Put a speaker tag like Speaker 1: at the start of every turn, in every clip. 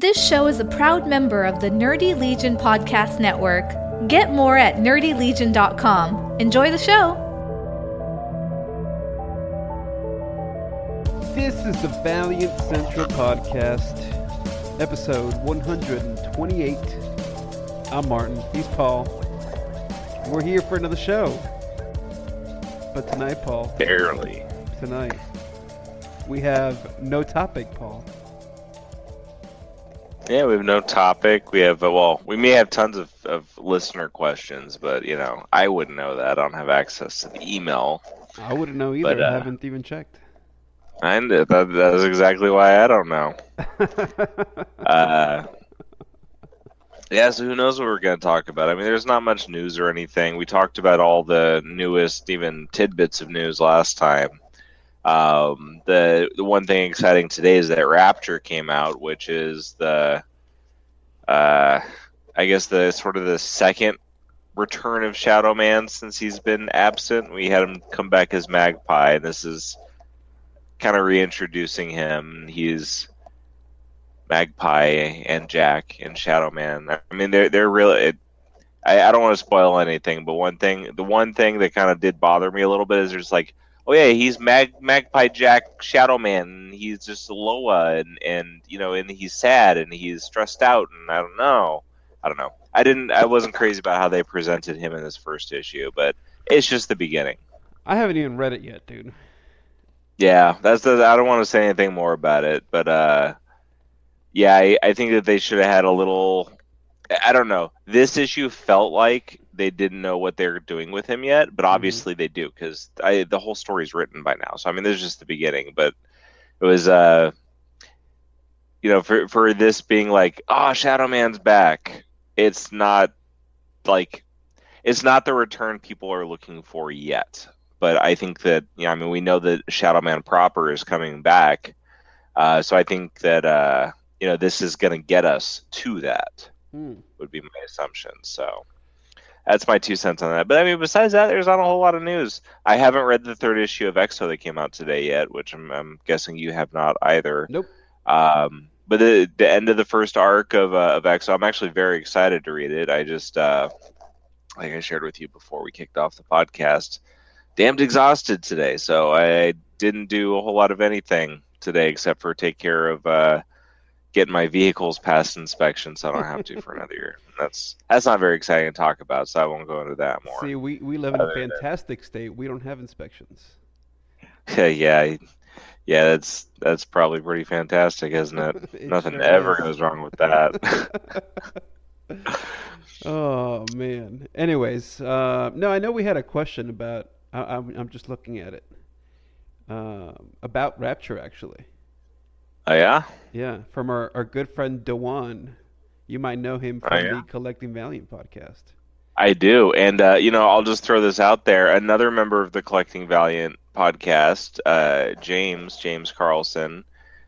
Speaker 1: This show is a proud member of the Nerdy Legion Podcast Network. Get more at nerdylegion.com. Enjoy the show.
Speaker 2: This is the Valiant Central Podcast, episode 128. I'm Martin. He's Paul. We're here for another show. But tonight, Paul,
Speaker 3: Barely.
Speaker 2: tonight, we have no topic, Paul.
Speaker 3: Yeah, we have no topic. We have, uh, well, we may have tons of, of listener questions, but, you know, I wouldn't know that. I don't have access to the email.
Speaker 2: I wouldn't know either.
Speaker 3: But, uh,
Speaker 2: I haven't even checked.
Speaker 3: And that, that is exactly why I don't know. Uh, yeah, so who knows what we're going to talk about? I mean, there's not much news or anything. We talked about all the newest, even tidbits of news last time. Um, the the one thing exciting today is that Rapture came out, which is the, uh, I guess the sort of the second return of Shadow Man since he's been absent. We had him come back as Magpie, and this is kind of reintroducing him. He's Magpie and Jack and Shadow Man. I mean, they're they're really. It, I, I don't want to spoil anything, but one thing, the one thing that kind of did bother me a little bit is there's like, oh yeah, he's Mag Magpie Jack Shadow Man. And he's just Loa, and and you know, and he's sad and he's stressed out, and I don't know, I don't know. I didn't, I wasn't crazy about how they presented him in this first issue, but it's just the beginning.
Speaker 2: I haven't even read it yet, dude.
Speaker 3: Yeah, that's the. I don't want to say anything more about it, but uh, yeah, I, I think that they should have had a little. I don't know. This issue felt like they didn't know what they were doing with him yet, but obviously they do because I the whole story's written by now. So I mean, this is just the beginning, but it was uh, you know, for for this being like, oh, Shadow Man's back. It's not like it's not the return people are looking for yet but I think that you know, I mean, we know that Shadow Man proper is coming back, uh, so I think that uh, you know this is going to get us to that.
Speaker 2: Hmm.
Speaker 3: Would be my assumption. So that's my two cents on that. But I mean, besides that, there's not a whole lot of news. I haven't read the third issue of X-O that came out today yet, which I'm, I'm guessing you have not either.
Speaker 2: Nope.
Speaker 3: Um, but the the end of the first arc of uh, of X-O, I'm actually very excited to read it. I just uh, like I shared with you before we kicked off the podcast damned exhausted today, so I didn't do a whole lot of anything today except for take care of uh, getting my vehicles past inspection, so I don't have to for another year. That's that's not very exciting to talk about, so I won't go into that more.
Speaker 2: See, we, we live in a fantastic state. We don't have inspections.
Speaker 3: yeah, yeah, that's that's probably pretty fantastic, isn't it?
Speaker 2: It
Speaker 3: Nothing
Speaker 2: sure
Speaker 3: ever
Speaker 2: is.
Speaker 3: goes wrong with that.
Speaker 2: oh man. Anyways, uh, no, I know we had a question about. I, I'm I'm just looking at it. Um, about Rapture, actually.
Speaker 3: Oh yeah,
Speaker 2: Yeah, from our, our good friend Dewan. You might know him
Speaker 3: Oh,
Speaker 2: from
Speaker 3: yeah?
Speaker 2: the Collecting Valiant podcast.
Speaker 3: I do, and uh, you know, I'll just throw this out there. Another member of the Collecting Valiant podcast, uh, James James Carlson,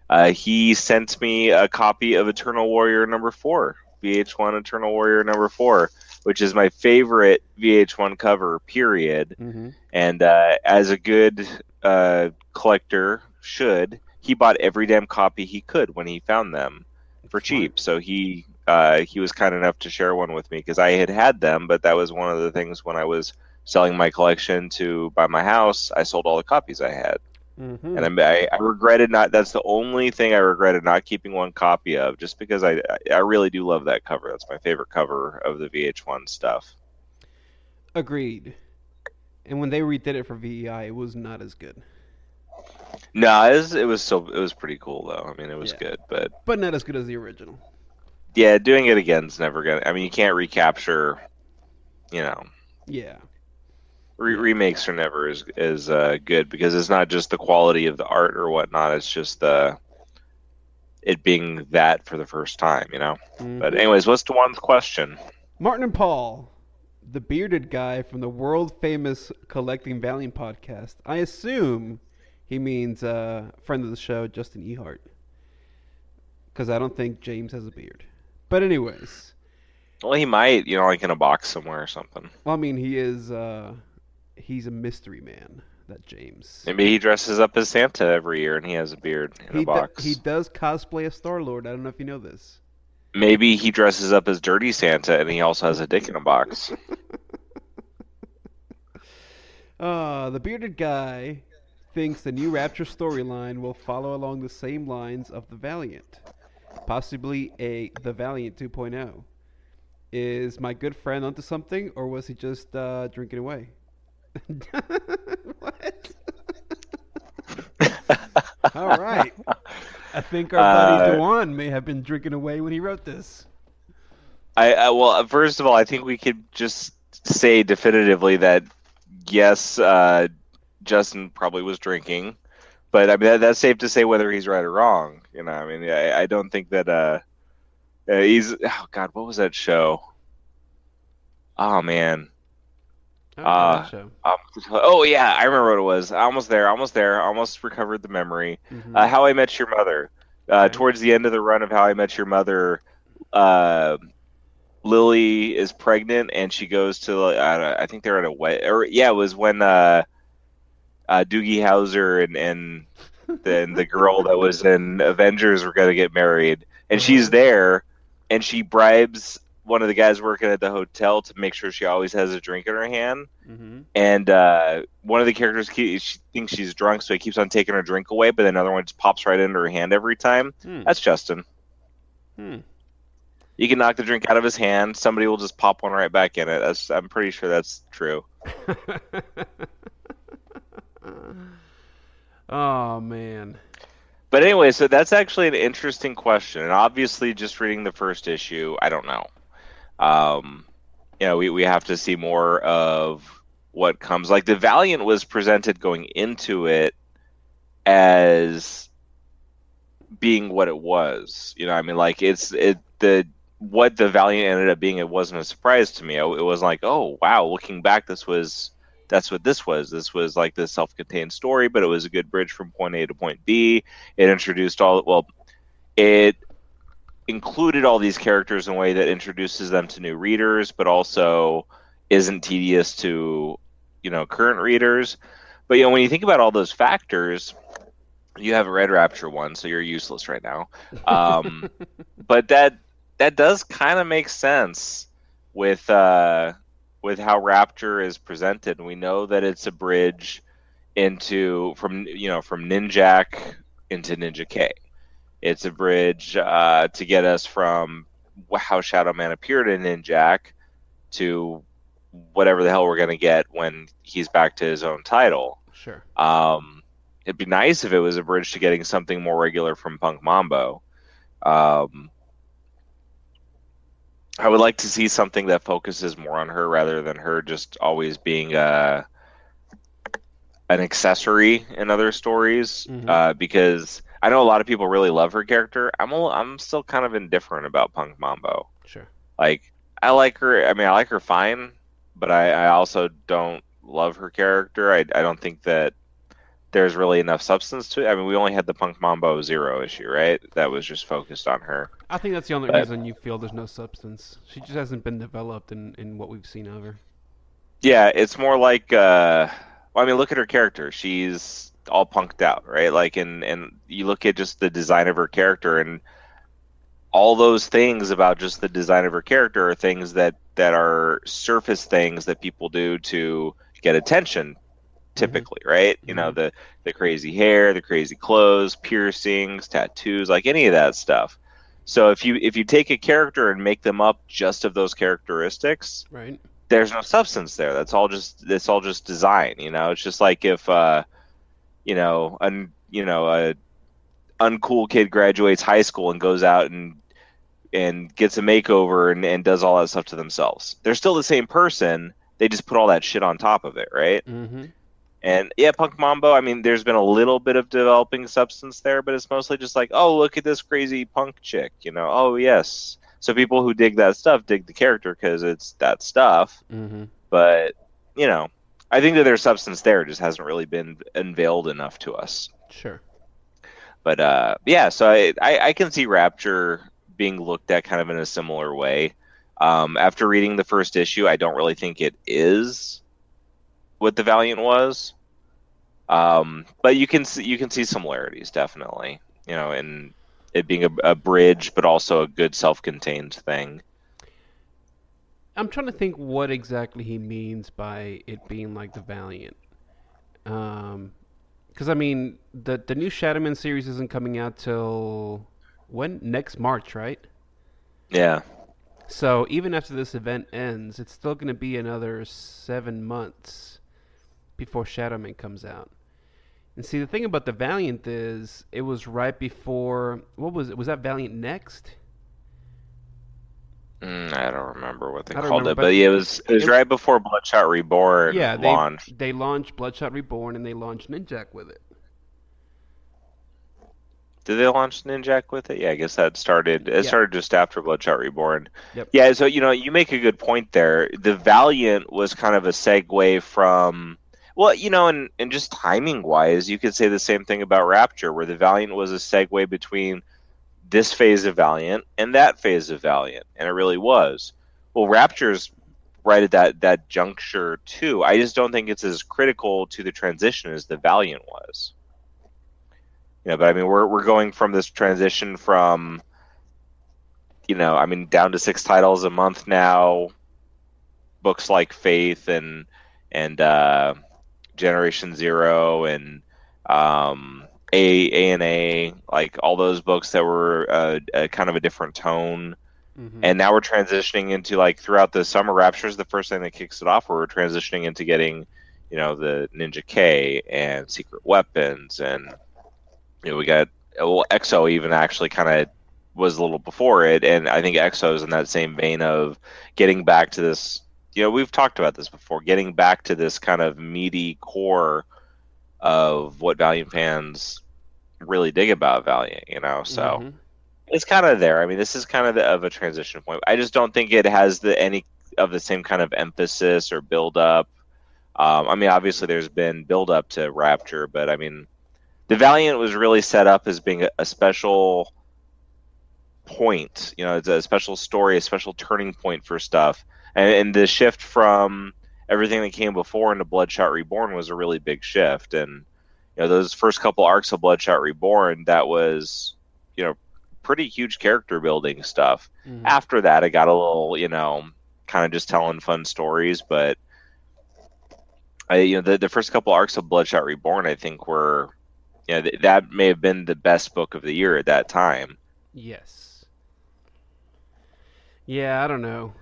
Speaker 3: uh, he sent me a copy of Eternal Warrior number four, VH1 Eternal Warrior number four, which is my favorite VH1 cover. Period.
Speaker 2: Mm-hmm.
Speaker 3: And uh, as a good uh, collector should, he bought every damn copy he could when he found them for cheap. So he uh, he was kind enough to share one with me because I had had them, but that was one of the things when I was selling my collection to buy my house. I sold all the copies I had,
Speaker 2: Mm-hmm.
Speaker 3: and I, I regretted not. That's the only thing I regretted not keeping one copy of, just because I I really do love that cover. That's my favorite cover of the VH1 stuff.
Speaker 2: Agreed. And when they redid it for VEI, it was not as good,
Speaker 3: No, it was, it was still it was pretty cool though. I mean, it was
Speaker 2: Yeah.
Speaker 3: good, but
Speaker 2: but not as good as the original.
Speaker 3: yeah, doing it again is never gonna. I mean, you can't recapture. You know,
Speaker 2: Yeah.
Speaker 3: re- remakes are never as as uh, good because it's not just the quality of the art or whatnot. It's just the it being that for the first time. You know. But
Speaker 2: Mhm.
Speaker 3: anyways, what's the one question?
Speaker 2: Martin and Paul, the bearded guy from the world famous Collecting Valiant podcast. I assume he means uh, friend of the show, Justin Ehart. Because I don't think James has a beard. But anyways,
Speaker 3: Well, he might. You know, like in a box somewhere or something.
Speaker 2: well, I mean, he is uh, he's a mystery man. that James.
Speaker 3: Maybe he dresses up as Santa every year and he has a beard in
Speaker 2: he
Speaker 3: a box.
Speaker 2: Do, he does cosplay a Star Lord. I don't know if you know this.
Speaker 3: Maybe he dresses up as Dirty Santa and he also has a dick in a box.
Speaker 2: uh, the bearded guy thinks the new Rapture storyline will follow along the same lines of the Valiant, possibly a the Valiant 2.0. Is my good friend onto something, or was he just uh, drinking away? what? All right. I think our buddy
Speaker 3: Uh,
Speaker 2: Dewan may have been drinking away when he wrote this.
Speaker 3: I, I well, first of all, I think we could just say definitively that yes, uh, Justin probably was drinking, but I mean that, that's safe to say whether he's right or wrong. You know, I mean, I, I don't think that uh, uh, he's. Oh God, what was that show? Oh man.
Speaker 2: Oh,
Speaker 3: Uh. Um, oh yeah, I remember what it was. Almost there, almost there, almost recovered the memory.
Speaker 2: Mhm.
Speaker 3: Uh, How I Met Your Mother. Uh,
Speaker 2: Okay.
Speaker 3: Towards the end of the run of How I Met Your Mother, uh, Lily is pregnant and she goes to I, know, I think they're at a wed or yeah, it was when uh, uh, Doogie Howser and and then the girl that was in Avengers were gonna get married, and she's
Speaker 2: Mhm.
Speaker 3: there, and she bribes one of the guys working at the hotel to make sure she always has a drink in her hand
Speaker 2: Mhm.
Speaker 3: and uh, one of the characters keep, she thinks she's drunk, so he keeps on taking her drink away. But another one just pops right into her hand every time.
Speaker 2: Hmm.
Speaker 3: That's Justin.
Speaker 2: Hmm.
Speaker 3: You can knock the drink out of his hand. Somebody will just pop one right back in it. That's I'm pretty sure that's true.
Speaker 2: oh man.
Speaker 3: But anyway, so that's actually an interesting question, and obviously, just reading the first issue, I don't know. Um, you know, we we have to see more of what comes. Like the Valiant was presented going into it as being what it was. You know, I mean, like it's it the what the Valiant ended up being. It wasn't a surprise to me. It was like, oh wow, looking back, this was that's what this was. This was like this self-contained story, but it was a good bridge from point A to point B. It introduced all well, it included all these characters in a way that introduces them to new readers, but also isn't tedious to you know current readers. But you know when you think about all those factors, you have a Read Rapture one, so you're useless right now. Um, but that that does kind of make sense with uh, with how Rapture is presented. And we know that it's a bridge into from you know from Ninjak into Ninja K. It's a bridge uh, to get us from how Shadow Man appeared in Ninjak to whatever the hell we're gonna get when he's back to his own title.
Speaker 2: Sure.
Speaker 3: Um, it'd be nice if it was a bridge to getting something more regular from Punk Mambo. Um, I would like to see something that focuses more on her rather than her just always being uh, an accessory in other stories.
Speaker 2: Mhm.
Speaker 3: Uh, because I know a lot of people really love her character. I'm a, I'm still kind of indifferent about Punk Mambo.
Speaker 2: Sure.
Speaker 3: Like I like her. I mean, I like her fine, but I, I also don't love her character. I, I don't think that there's really enough substance to it. I mean, we only had the Punk Mambo Zero issue, right? That was just focused on her.
Speaker 2: I think that's the only
Speaker 3: But-
Speaker 2: reason you feel there's no substance. She just hasn't been developed in, in what we've seen of her.
Speaker 3: Yeah, it's more like. Uh, well, I mean, look at her character. She's all punked out, right? Like, and and you look at just the design of her character, and all those things about just the design of her character are things that that are surface things that people do to get attention typically right? You know the the crazy hair the crazy clothes piercings tattoos like any of that stuff. So if you if you take a character and make them up just of those characteristics
Speaker 2: Right.
Speaker 3: there's no substance there. That's all just it's all just design you know? It's just like if uh you know un you know a uncool kid graduates high school and goes out and and gets a makeover and, and does all that stuff to themselves. They're still the same person. They just put all that shit on top of it right?
Speaker 2: Mm-hmm.
Speaker 3: And yeah punk mambo i mean there's been a little bit of developing substance there but it's mostly just like oh look at this crazy punk chick you know? Oh yes. So people who dig that stuff dig the character because it's that stuff.
Speaker 2: Mm-hmm.
Speaker 3: but you know i think that there's substance there it just hasn't really been unveiled enough to us.
Speaker 2: Sure.
Speaker 3: but uh yeah so I, I i can see rapture being looked at kind of in a similar way. Um after reading the first issue i don't really think it is what the valiant was Um, but you can see you can see similarities definitely. You know, in it being a, a bridge, but also a good self-contained thing.
Speaker 2: I'm trying to think what exactly he means by it being like the Valiant. Um, because I mean, the the new Shadowman series isn't coming out till when? Next March, right?
Speaker 3: Yeah.
Speaker 2: So even after this event ends, it's still going to be another seven months before Shadowman comes out. And see, the thing about the Valiant is, it was right before. What was it? Was that Valiant Next?
Speaker 3: Mm, I don't remember what they called
Speaker 2: remember,
Speaker 3: it,
Speaker 2: but
Speaker 3: but yeah, it was it was right before Bloodshot Reborn
Speaker 2: Yeah, they
Speaker 3: launched.
Speaker 2: they launched Bloodshot Reborn and they launched Ninjak with it.
Speaker 3: Did they launch Ninjak with it? Yeah, I guess that started. It
Speaker 2: Yeah.
Speaker 3: started just after Bloodshot Reborn.
Speaker 2: Yep.
Speaker 3: Yeah, so you know, you make a good point there. The Valiant was kind of a segue from, well, you know, and and just timing wise, you could say the same thing about Rapture, where the Valiant was a segue between this phase of Valiant and that phase of Valiant, and it really was. Well, Rapture's right at that that juncture too. I just don't think it's as critical to the transition as the Valiant was. You know, but I mean, we're we're going from this transition from, you know, I mean, down to six titles a month now. Books like Faith and and uh, Generation Zero and um, A A and A, like all those books that were uh, a kind of a different tone.
Speaker 2: Mhm.
Speaker 3: And now we're transitioning into like throughout the summer Rapture is the first thing that kicks it off. Where we're transitioning into getting, you know, the Ninja K and Secret Weapons, and you know we got well X-O even actually kind of was a little before it, and I think X-O is in that same vein of getting back to this. You know, we've talked about this before, getting back to this kind of meaty core of what Valiant fans really dig about Valiant. You know, so
Speaker 2: Mhm.
Speaker 3: it's kind of there. I mean, this is kind of the, of a transition point. I just don't think it has the any of the same kind of emphasis or build up. Um, I mean, obviously there's been build up to Rapture, but I mean, the Valiant was really set up as being a, a special point. You know, it's a special story, a special turning point for stuff, and, and the shift from everything that came before into Bloodshot Reborn was a really big shift. And you know, those first couple arcs of Bloodshot Reborn, that was you know pretty huge character building stuff.
Speaker 2: Mhm.
Speaker 3: After that, it got a little, you know, kind of just telling fun stories. But I, you know, the the first couple arcs of Bloodshot Reborn, I think, were, you know, th- that may have been the best book of the year at that time.
Speaker 2: Yes. Yeah, I don't know.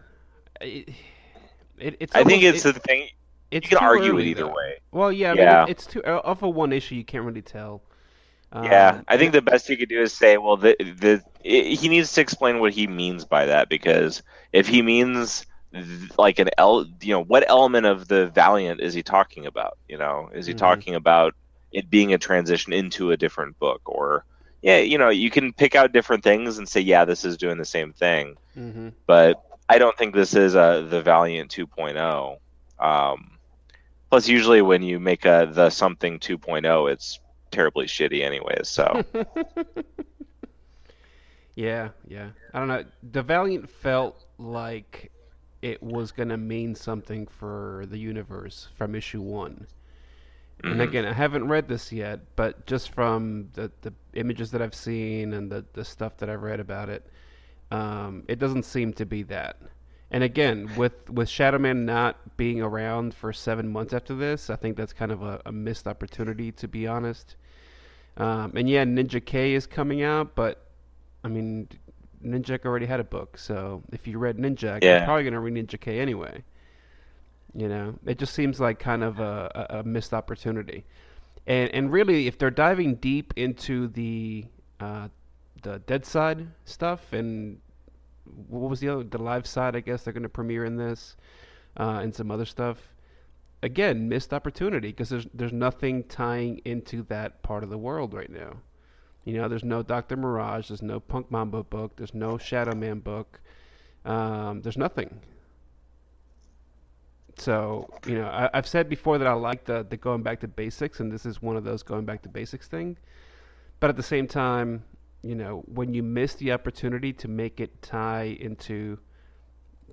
Speaker 2: It, it, it's
Speaker 3: I think it's
Speaker 2: it-
Speaker 3: the thing.
Speaker 2: it's
Speaker 3: You can argue
Speaker 2: early,
Speaker 3: it either
Speaker 2: though.
Speaker 3: way.
Speaker 2: Well, yeah, I mean, it's too off of one issue. You can't really tell.
Speaker 3: Yeah,
Speaker 2: Um,
Speaker 3: I think the best you could do is say, well, the the i he needs to explain what he means by that because if he means like an el, you know, what element of the Valiant is he talking about? You know, is he
Speaker 2: Mhm.
Speaker 3: talking about it being a transition into a different book, or yeah, you know, you can pick out different things and say, yeah, this is doing the same thing,
Speaker 2: mhm.
Speaker 3: but I don't think this is a the Valiant 2.0. Um, plus, usually when you make a the something 2.0, it's terribly shitty anyways. So.
Speaker 2: yeah, yeah. I don't know. The Valiant felt like it was gonna mean something for the universe from issue one. And
Speaker 3: Mhm.
Speaker 2: again, I haven't read this yet, but just from the, the images that I've seen and the, the stuff that I've read about it, um, it doesn't seem to be that. And again, with with Shadowman not being around for seven months after this, I think that's kind of a, a missed opportunity, to be honest. Um, and yeah, Ninja K is coming out, but I mean, Ninja already had a book, so if you read Ninja, you're probably gonna read Ninja K anyway. You know, it just seems like kind of a, a, a missed opportunity. And and really, if they're diving deep into the uh, the Dead Side stuff and what was the other the live side? I guess they're going to premiere in this uh, and some other stuff. Again, missed opportunity because there's there's nothing tying into that part of the world right now. You know, there's no Doctor Mirage, there's no Punk Mambo book, there's no Shadow Man book. Um, there's nothing. So you know, I, I've said before that I like the the going back to basics, and this is one of those going back to basics thing. But at the same time, you know, when you miss the opportunity to make it tie into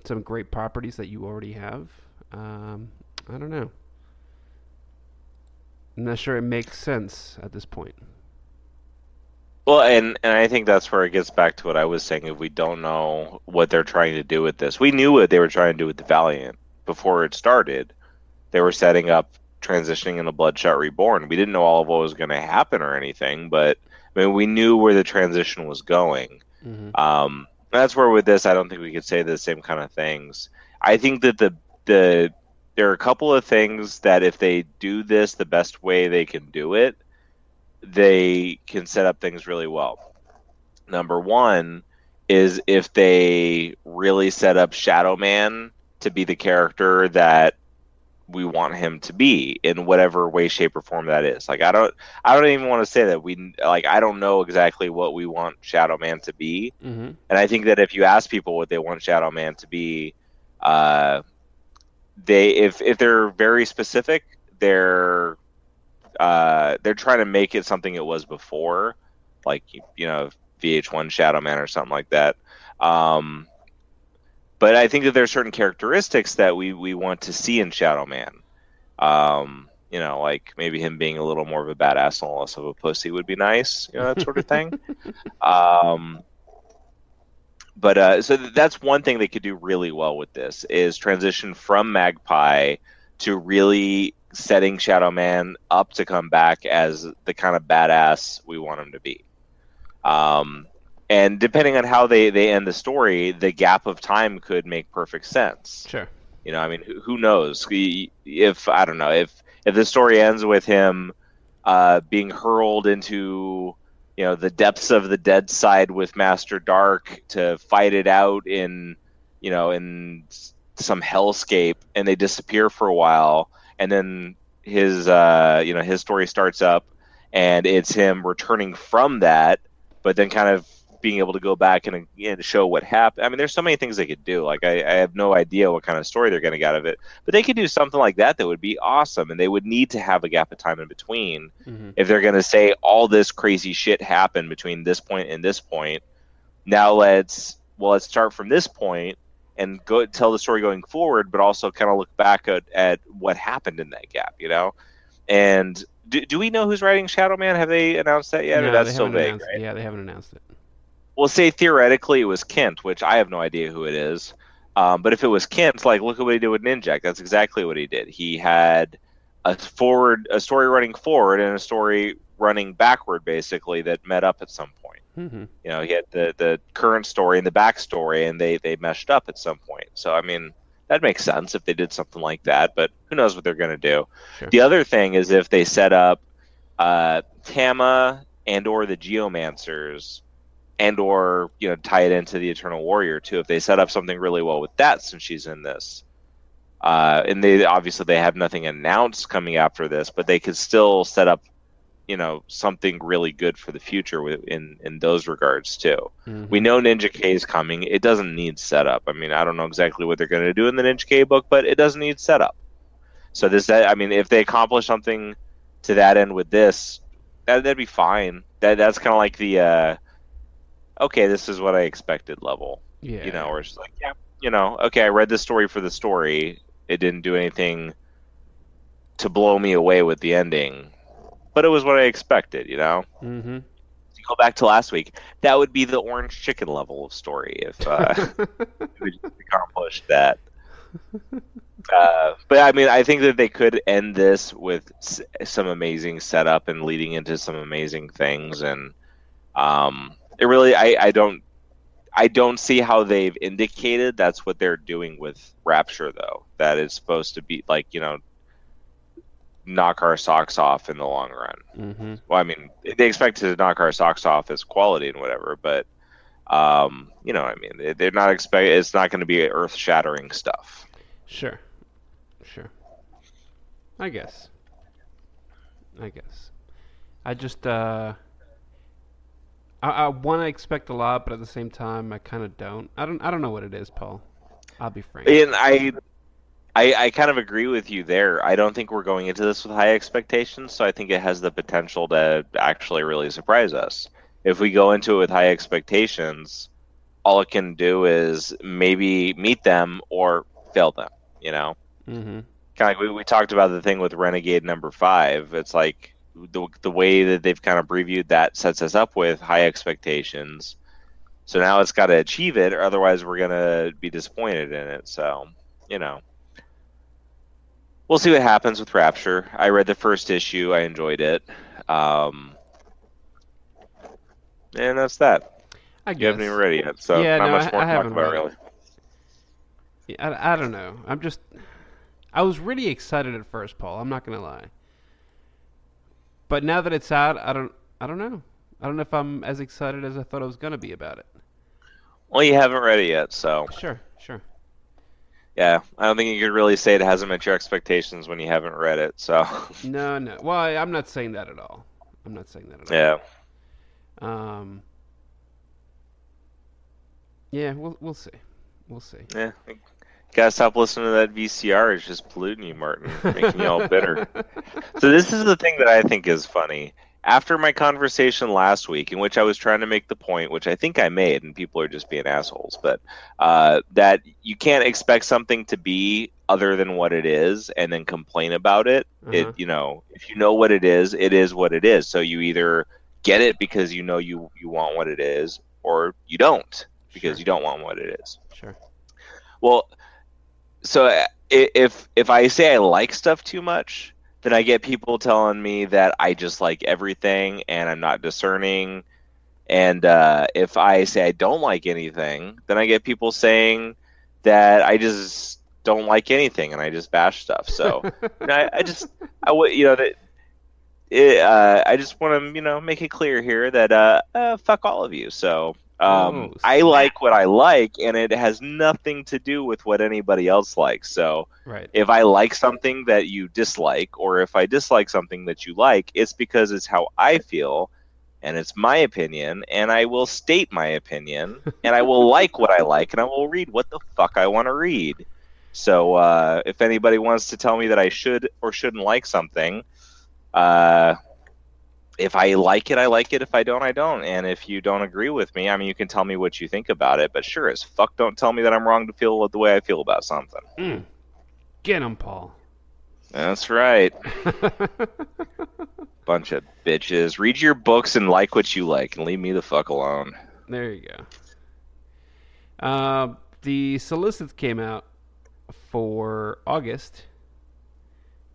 Speaker 2: some great properties that you already have, um, I don't know. I'm not sure it makes sense at this point.
Speaker 3: Well, and and I think that's where it gets back to what I was saying. If we don't know what they're trying to do with this, we knew what they were trying to do with the Valiant before it started. They were setting up transitioning into Bloodshot Reborn. We didn't know all of what was going to happen or anything, but I mean, we knew where the transition was going.
Speaker 2: Mm-hmm.
Speaker 3: Um, that's where with this, I don't think we could say the same kind of things. I think that the the there are a couple of things that if they do this the best way they can do it, they can set up things really well. Number one is if they really set up Shadow Man to be the character that we want him to be in whatever way shape or form that is. Like i don't i don't even want to say that we like i don't know exactly what we want shadow man to be.
Speaker 2: Mm-hmm.
Speaker 3: and i think that if you ask people what they want shadow man to be uh they if if they're very specific they're uh they're trying to make it something it was before like you, you know vh1 shadow man or something like that. Um but I think that there are certain characteristics that we, we want to see in Shadow Man. Um, you know, like maybe him being a little more of a badass and less of a pussy would be nice, you know, that sort of thing. um, but uh, so th- that's one thing they could do really well with this is transition from Magpie to really setting Shadow Man up to come back as the kind of badass we want him to be. Um, and depending on how they, they end the story, the gap of time could make perfect sense.
Speaker 2: Sure.
Speaker 3: You know, I mean, who, who knows? If I don't know if if the story ends with him uh, being hurled into you know the depths of the dead side with Master Darque to fight it out in you know in some hellscape, and they disappear for a while, and then his uh, you know his story starts up, and it's him returning from that, but then kind of being able to go back and, and show what happened. I mean, there's so many things they could do. Like, I, I have no idea what kind of story they're going to get out of it, but they could do something like that that would be awesome. And they would need to have a gap of time in between
Speaker 2: Mm-hmm.
Speaker 3: if they're going to say all this crazy shit happened between this point and this point. Now let's well, let's start from this point and go tell the story going forward, but also kind of look back at, at what happened in that gap. You know, and. Do, do we know who's writing Shadow Man? Have they announced that yet,
Speaker 2: No,
Speaker 3: or that's still vague? Right?
Speaker 2: Yeah, they haven't announced it.
Speaker 3: Well, say theoretically it was Kindt, which I have no idea who it is. Um, but if it was Kindt, like look at what he did with Ninjak. That's exactly what he did. He had a forward, a story running forward, and a story running backward, basically that met up at some point.
Speaker 2: Mm-hmm.
Speaker 3: You know, he had the the current story and the backstory, and they they meshed up at some point. So I mean, that makes sense if they did something like that. But who knows what they're going to do?
Speaker 2: Sure.
Speaker 3: The other thing is if they set up uh, Tama and or the Geomancers and or you know tie it into the Eternal Warrior too. If they set up something really well with that, since she's in this, uh, and they obviously they have nothing announced coming after this, but they could still set up you know something really good for the future in in those regards too.
Speaker 2: Mm-hmm.
Speaker 3: We know Ninja K is coming. It doesn't need setup. I mean, I don't know exactly what they're going to do in the Ninja K book, but it doesn't need setup. So this, that I mean, if they accomplish something to that end with this, that, that'd be fine. That that's kind of like the uh, okay, this is what I expected level.
Speaker 2: yeah.
Speaker 3: You know, where it's like, yeah, you know, okay, I read the story for the story. It didn't do anything to blow me away with the ending, but it was what I expected. You know
Speaker 2: Mm-hmm.
Speaker 3: to go back to last week, that would be the orange chicken level of story if uh, we just accomplished that. Uh, but I mean, I think that they could end this with s- some amazing setup and leading into some amazing things, and um, it really, I, I don't, I don't see how they've indicated that's what they're doing with Rapture, though. That is supposed to be like you know, knock our socks off in the long run
Speaker 2: mm-hmm.
Speaker 3: well, I mean, they expect to knock our socks off as quality and whatever, but um, you know, I mean, they- they're not expect. It's not going to be earth shattering stuff.
Speaker 2: Sure. Sure. I guess. I guess. I just uh I, I want to expect a lot, but at the same time, I kind of don't. I don't. I don't know what it is, Paul. I'll be frank.
Speaker 3: And I, I, I kind of agree with you there. I don't think we're going into this with high expectations, so I think it has the potential to actually really surprise us. If we go into it with high expectations, all it can do is maybe meet them or fail them. You know.
Speaker 2: mm-hmm.
Speaker 3: kind of like we, we talked about the thing with Renegade number five. It's like the the way that they've kind of previewed that sets us up with high expectations. So now it's got to achieve it, or otherwise we're gonna be disappointed in it. So, you know, we'll see what happens with Rapture. I read the first issue, I enjoyed it, um, and that's that.
Speaker 2: I
Speaker 3: You haven't even read it yet, so
Speaker 2: Yeah,
Speaker 3: not
Speaker 2: no,
Speaker 3: much
Speaker 2: I-
Speaker 3: more
Speaker 2: I
Speaker 3: to talk about, really.
Speaker 2: Yeah, I, I don't know. I'm just. I was really excited at first, Paul. I'm not gonna lie. But now that it's out, I don't. I don't know. I don't know if I'm as excited as I thought I was gonna be about it.
Speaker 3: Well, you haven't read it yet, so
Speaker 2: Sure, sure.
Speaker 3: yeah, I don't think you could really say it hasn't met your expectations when you haven't read it. So
Speaker 2: No, no. Well, I, I'm not saying that at all. I'm not saying that at all. yeah. Um. Yeah, we'll we'll see. We'll see.
Speaker 3: yeah. Gotta stop listening to that VCR. It's just polluting you, Martin, making you all bitter. So this is the thing that I think is funny. After my conversation last week, in which I was trying to make the point, which I think I made, and people are just being assholes, but uh, that you can't expect something to be other than what it is, and then complain about it.
Speaker 2: Uh-huh.
Speaker 3: It, you know, if you know what it is, it is what it is. So you either get it because you know you you want what it is, or you don't because
Speaker 2: Sure.
Speaker 3: you don't want what it is.
Speaker 2: Sure.
Speaker 3: Well, so uh, if if I say I like stuff too much, then I get people telling me that I just like everything and I'm not discerning. And uh, if I say I don't like anything, then I get people saying that I just don't like anything and I just bash stuff. So you know, I, I just I would you know that. It, uh, I just want to, you know, make it clear here that uh, uh, fuck all of you. So um,
Speaker 2: Oh,
Speaker 3: I like what I like, and it has nothing to do with what anybody else likes. So
Speaker 2: Right.
Speaker 3: if I like something that you dislike, or if I dislike something that you like, it's because it's how I feel, and it's my opinion, and I will state my opinion, and I will like what I like, and I will read what the fuck I want to read. So uh, if anybody wants to tell me that I should or shouldn't like something, uh, if I like it, I like it. If I don't, I don't. And if you don't agree with me, I mean, you can tell me what you think about it. But sure as fuck, don't tell me that I'm wrong to feel the way I feel about something.
Speaker 2: Mm. Get him, Paul.
Speaker 3: That's right. Bunch of bitches. Read your books and like what you like, and leave me the fuck alone.
Speaker 2: There you go. Uh, the solicits came out for August,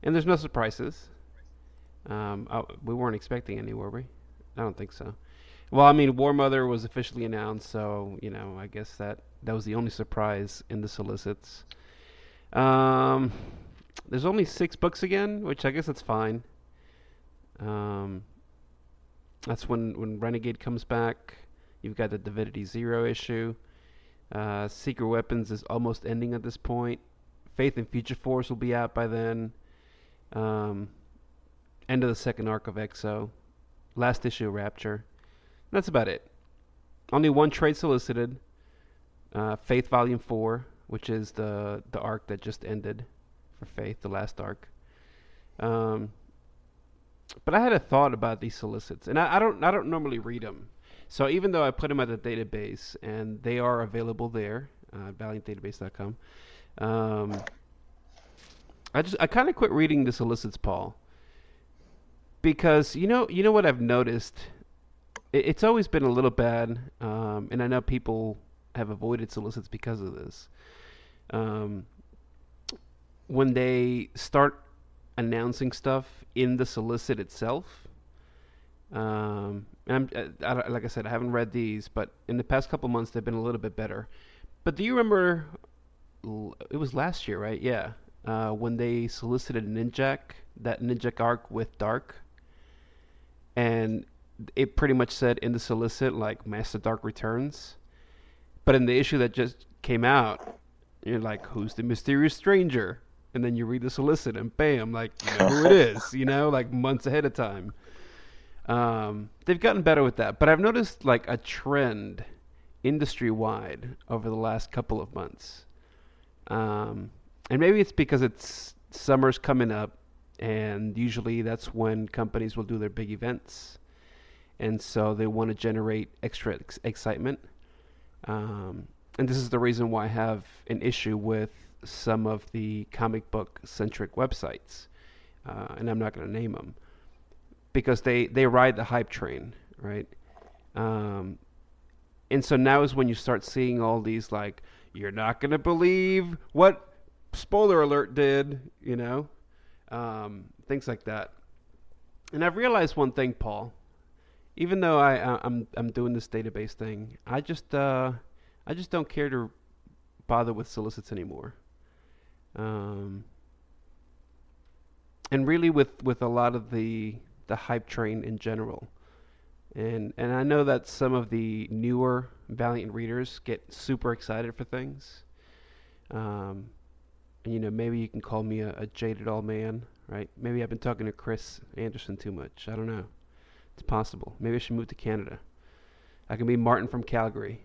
Speaker 2: and there's no surprises. Um, I, we weren't expecting any, were we? I don't think so. Well, I mean, War Mother was officially announced, so you know, I guess that that was the only surprise in the solicits. Um, there's only six books again, which I guess that's fine. Um, that's when when Renegade comes back. You've got the Divinity Zero issue. Uh, Secret Weapons is almost ending at this point. Faith and Future Force will be out by then. Um, end of the second arc of X-O. Last issue of Rapture. That's about it. Only one trade solicited. Uh, Faith Volume 4, which is the, the arc that just ended for Faith, the last arc. Um, but I had a thought about these solicits, and I, I don't I don't normally read them. So even though I put them at the database and they are available there, uh, valiantdatabase.com, um, I just I kind of quit reading the solicits, Paul, because you know you know what I've noticed. It, it's always been a little bad, um, and I know people have avoided solicits because of this. Um, when they start announcing stuff in the solicit itself. Um, and I'm, uh, I, I- like I said, I haven't read these, but in the past couple months they've been a little bit better. But do you remember? It was last year, right? Yeah, uh, when they solicited Ninjak, that Ninjak arc with Darque, and it pretty much said in the solicit like Master Darque returns, but in the issue that just came out, you're like, who's the mysterious stranger? And then you read the solicit, and bam, like you know who it is. You know, like months ahead of time. Um, they've gotten better with that, but I've noticed like a trend industry wide over the last couple of months. Um, and maybe it's because it's summer's coming up, and usually that's when companies will do their big events, and so they want to generate extra ex- excitement. Um, and this is the reason why I have an issue with some of the comic book centric websites, uh, and I'm not going to name them because they they ride the hype train, right? Um, and so now is when you start seeing all these like you're not going to believe what spoiler alert did, you know, um, things like that. And I've realized one thing, Paul. Even though I, I'm I'm doing this database thing, I just uh, I just don't care to bother with solicits anymore. Um, and really, with, with a lot of the the hype train in general, and and I know that some of the newer Valiant readers get super excited for things. Um, you know, maybe you can call me a, a jaded old man, right? Maybe I've been talking to Chris Anderson too much. I don't know. It's possible. Maybe I should move to Canada. I can be Martin from Calgary.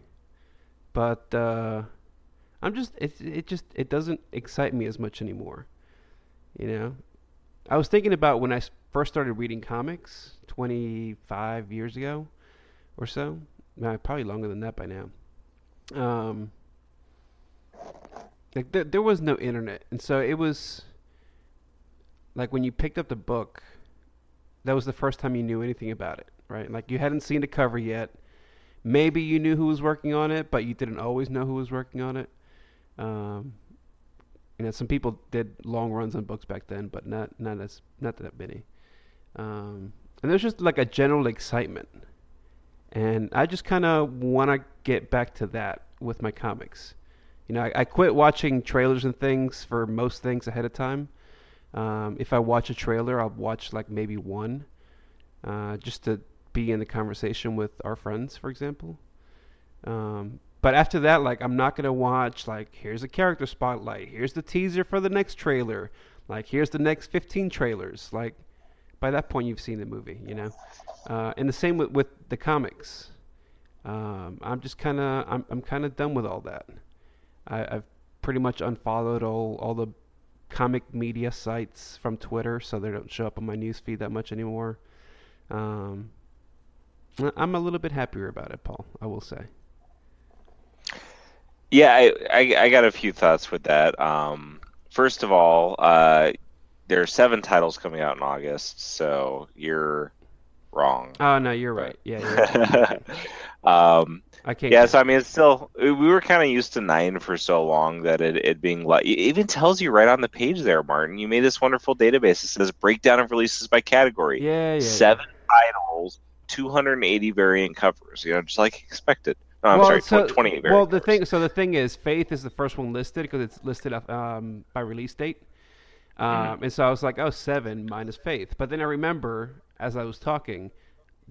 Speaker 2: But uh, I'm just it it just it doesn't excite me as much anymore. You know, I was thinking about when I first started reading comics 25 years ago or so. Probably longer than that by now. Um, like th- there was no internet, and so it was like when you picked up the book, that was the first time you knew anything about it, right? Like you hadn't seen the cover yet. Maybe you knew who was working on it, but you didn't always know who was working on it. Um, you know, some people did long runs on books back then, but not not as not that many. Um, and there's just like a general excitement, and I just kind of want to get back to that with my comics. You know, I, I, quit watching trailers and things for most things ahead of time. Um, if I watch a trailer, I'll watch like maybe one, uh, just to be in the conversation with our friends, for example. Um, but after that, like I'm not gonna watch like here's a character spotlight, here's the teaser for the next trailer, like here's the next 15 trailers. Like by that point, you've seen the movie, you know. Uh, and the same with with the comics. Um, I'm just kind of I'm I'm kind of done with all that. I, I've pretty much unfollowed all all the comic media sites from Twitter, so they don't show up on my newsfeed that much anymore. Um, I'm a little bit happier about it, Paul. I will say.
Speaker 3: Yeah, I, I, I got a few thoughts with that. Um, first of all, uh, there are seven titles coming out in August, so you're wrong.
Speaker 2: Oh no, you're right. Yeah. You're right.
Speaker 3: um, I can't. Yeah, so I mean, it's still we were kind of used to nine for so long that it, it being like it even tells you right on the page there, Martin. You made this wonderful database. It says breakdown of releases by category.
Speaker 2: Yeah, yeah.
Speaker 3: Seven yeah. titles, 280 variant covers. You know, just like expected. No, I'm well, sorry, so, 28
Speaker 2: Well, the thing, so the thing is, Faith is the first one listed because it's listed um, by release date. Um, mm-hmm. And so I was like, oh, seven minus Faith. But then I remember, as I was talking,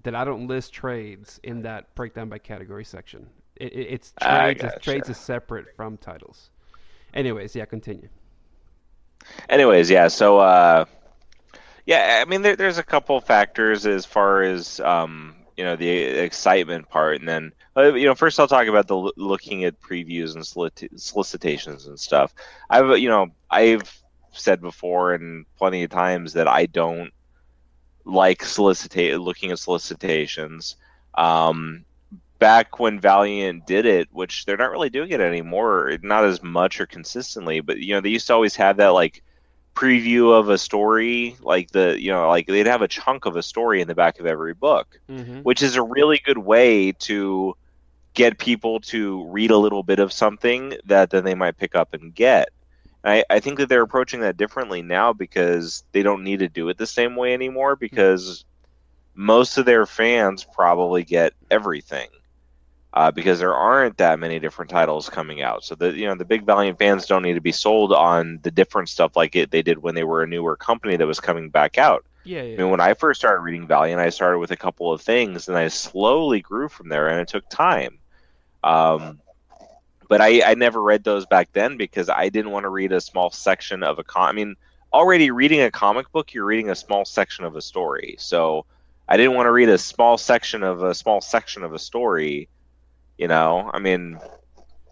Speaker 2: that I don't list trades in that breakdown by category section. It, it, it's trades. Gotcha. Trades is separate from titles. Anyways, yeah, continue.
Speaker 3: Anyways, yeah. So, uh, yeah, I mean, there, there's a couple factors as far as um, you know the excitement part, and then uh, you know first I'll talk about the looking at previews and solicitations and stuff. I've you know I've said before and plenty of times that I don't like solicitate looking at solicitations. Um, back when Valiant did it, which they're not really doing it anymore, not as much or consistently, but you know they used to always have that like preview of a story like the you know like they'd have a chunk of a story in the back of every book mm-hmm. which is a really good way to get people to read a little bit of something that then they might pick up and get I, I think that they're approaching that differently now because they don't need to do it the same way anymore because most of their fans probably get everything uh, because there aren't that many different titles coming out. So the you know the big Valiant fans don't need to be sold on the different stuff like it they did when they were a newer company that was coming back out.
Speaker 2: Yeah, yeah.
Speaker 3: I mean, when I first started reading Valiant, I started with a couple of things, and I slowly grew from there, and it took time. Um, but I, I never read those back then because I didn't want to read a small section of a com. I mean, already reading a comic book, you're reading a small section of a story. So I didn't want to read a small section of a small section of a story. You know, I mean,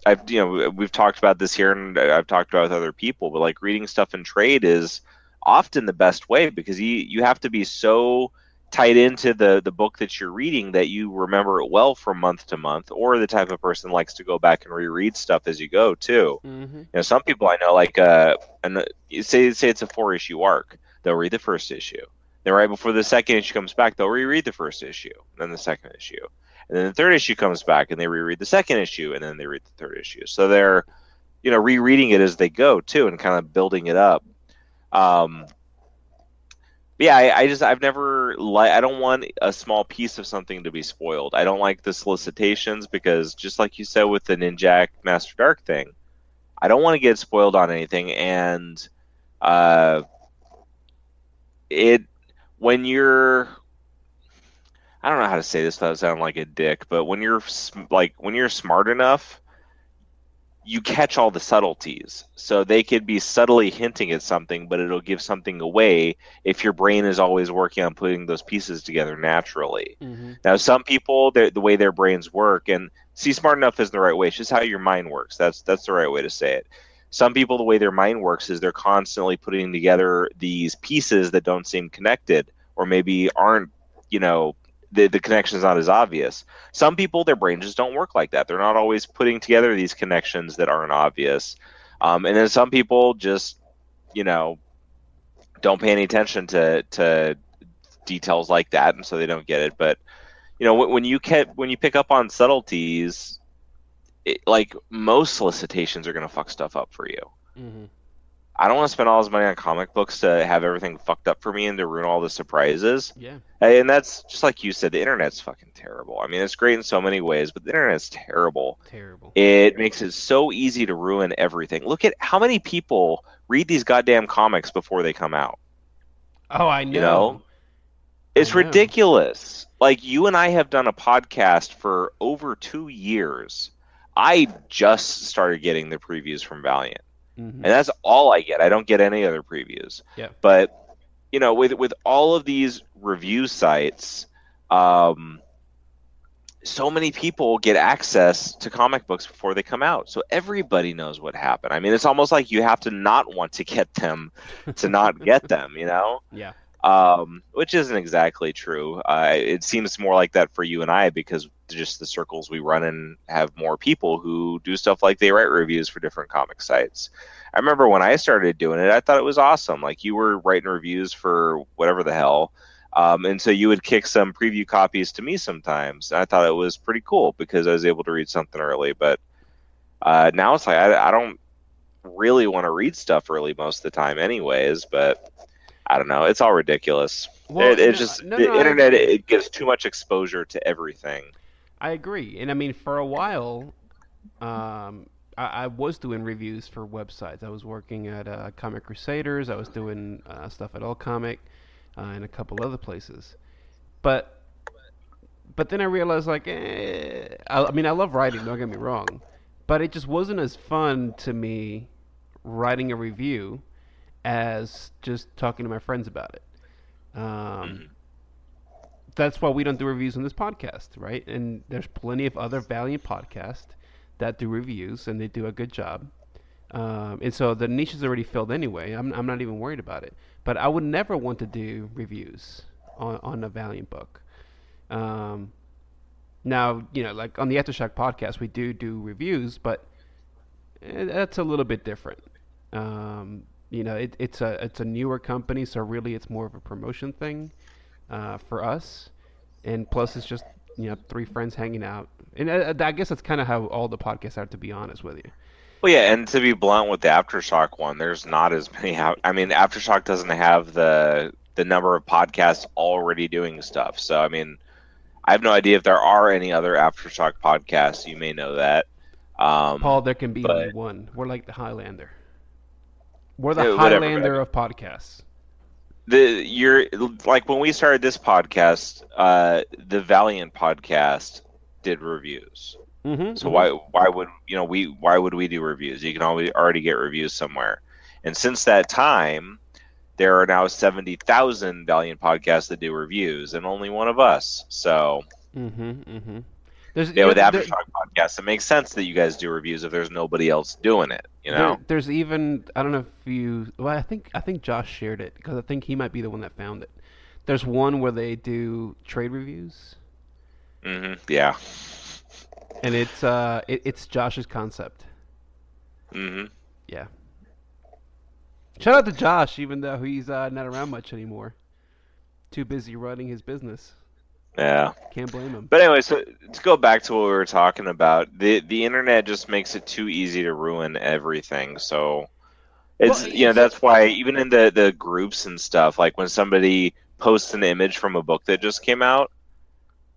Speaker 3: I've you know we've talked about this here, and I've talked about with other people, but like reading stuff in trade is often the best way because you you have to be so tied into the the book that you're reading that you remember it well from month to month, or the type of person likes to go back and reread stuff as you go too.
Speaker 2: Mm-hmm.
Speaker 3: You know, some people I know like uh, and say say it's a four issue arc, they'll read the first issue. Then right before the second issue comes back, they'll reread the first issue, then the second issue, and then the third issue comes back, and they reread the second issue, and then they read the third issue. So they're, you know, rereading it as they go too, and kind of building it up. Um, yeah, I, I, just I've never like I don't want a small piece of something to be spoiled. I don't like the solicitations because just like you said with the Ninjak Master Darque thing, I don't want to get spoiled on anything, and uh, it when you're I don't know how to say this without sounding like a dick, but when you're like when you're smart enough you catch all the subtleties. So they could be subtly hinting at something, but it'll give something away if your brain is always working on putting those pieces together naturally. Mm-hmm. Now, some people, the way their brains work, and see, smart enough isn't the right way. It's just how your mind works. That's that's the right way to say it. Some people, the way their mind works is they're constantly putting together these pieces that don't seem connected, or maybe aren't, you know, the, the connection is not as obvious. Some people, their brain just don't work like that. They're not always putting together these connections that aren't obvious. Um, and then some people just, you know, don't pay any attention to, to details like that, and so they don't get it. But you know, when you get when you pick up on subtleties, it, like most solicitations are going to fuck stuff up for you. Mm-hmm. I don't want to spend all this money on comic books to have everything fucked up for me and to ruin all the surprises.
Speaker 2: Yeah.
Speaker 3: And that's just like you said, the internet's fucking terrible. I mean, it's great in so many ways, but the internet's terrible.
Speaker 2: Terrible.
Speaker 3: It makes it so easy to ruin everything. Look at how many people read these goddamn comics before they come out.
Speaker 2: Oh, I know. You know?
Speaker 3: It's ridiculous. Like you and I have done a podcast for over 2 years. I just started getting the previews from Valiant. Mm-hmm. And that's all I get. I don't get any other previews.
Speaker 2: Yeah.
Speaker 3: But you know, with with all of these review sites, um, so many people get access to comic books before they come out. So everybody knows what happened. I mean, it's almost like you have to not want to get them to not get them, you know?
Speaker 2: Yeah
Speaker 3: um, which isn't exactly true. Uh, it seems more like that for you and I because just the circles we run in have more people who do stuff like they write reviews for different comic sites. I remember when I started doing it, I thought it was awesome. Like you were writing reviews for whatever the hell. Um, and so you would kick some preview copies to me sometimes. I thought it was pretty cool because I was able to read something early. But uh, now it's like I, I don't really want to read stuff early most of the time, anyways. But I don't know. It's all ridiculous. Well, it, it no, just no, the no, internet it gives too much exposure to everything.
Speaker 2: I agree, and I mean for a while, um, I, I, was doing reviews for websites. I was working at uh, Comic Crusaders. I was doing uh, stuff at All Comic, uh, and a couple other places, but but then I realized like, eh, I, I mean I love writing. Don't get me wrong, but it just wasn't as fun to me writing a review as just talking to my friends about it. Um, mm-hmm. That's why we don't do reviews on this podcast, right? And there's plenty of other Valiant podcasts that do reviews, and they do a good job. Um, and so the niche is already filled anyway. I'm, I'm not even worried about it. But I would never want to do reviews on, on a Valiant book. Um, now, you know, like on the Aftershock podcast, we do do reviews, but eh, that's a little bit different. Um, you know, it, it's a it's a newer company, so really it's more of a promotion thing uh, for us. And plus, it's just you know three friends hanging out, and I, uh, I guess that's kind of how all the podcasts are. To be honest with you.
Speaker 3: Well, yeah, and to be blunt with the aftershock one, there's not as many. I mean, aftershock doesn't have the the number of podcasts already doing stuff. So, I mean, I have no idea if there are any other aftershock podcasts. You may know that. Um,
Speaker 2: Paul, there can be but, one. We're like the Highlander. We're the yeah, Highlander of podcasts.
Speaker 3: The you're like when we started this podcast, uh, the Valiant podcast did reviews. Mm-hmm, so mm-hmm. why why would you know we why would we do reviews? You can always already get reviews somewhere. And since that time, there are now seventy thousand Valiant podcasts that do reviews, and only one of us. So.
Speaker 2: Mm-hmm, mm-hmm.
Speaker 3: There's, yeah, with Aftershock there, podcast, it makes sense that you guys do reviews if there's nobody else doing it. You know, there,
Speaker 2: there's even I don't know if you. Well, I think I think Josh shared it because I think he might be the one that found it. There's one where they do trade reviews,
Speaker 3: Mm-hmm. Yeah.
Speaker 2: and it's uh, it, it's Josh's concept.
Speaker 3: Mm-hmm.
Speaker 2: Yeah. Shout out to Josh, even though he's uh, not around much anymore. Too busy running his business.
Speaker 3: Yeah.
Speaker 2: Can't blame him.
Speaker 3: But anyway, so to go back to what we were talking about, the the internet just makes it too easy to ruin everything. So it's
Speaker 2: Well,
Speaker 3: you know that's why even in the the groups and stuff, like when somebody posts an image from a book that just came out,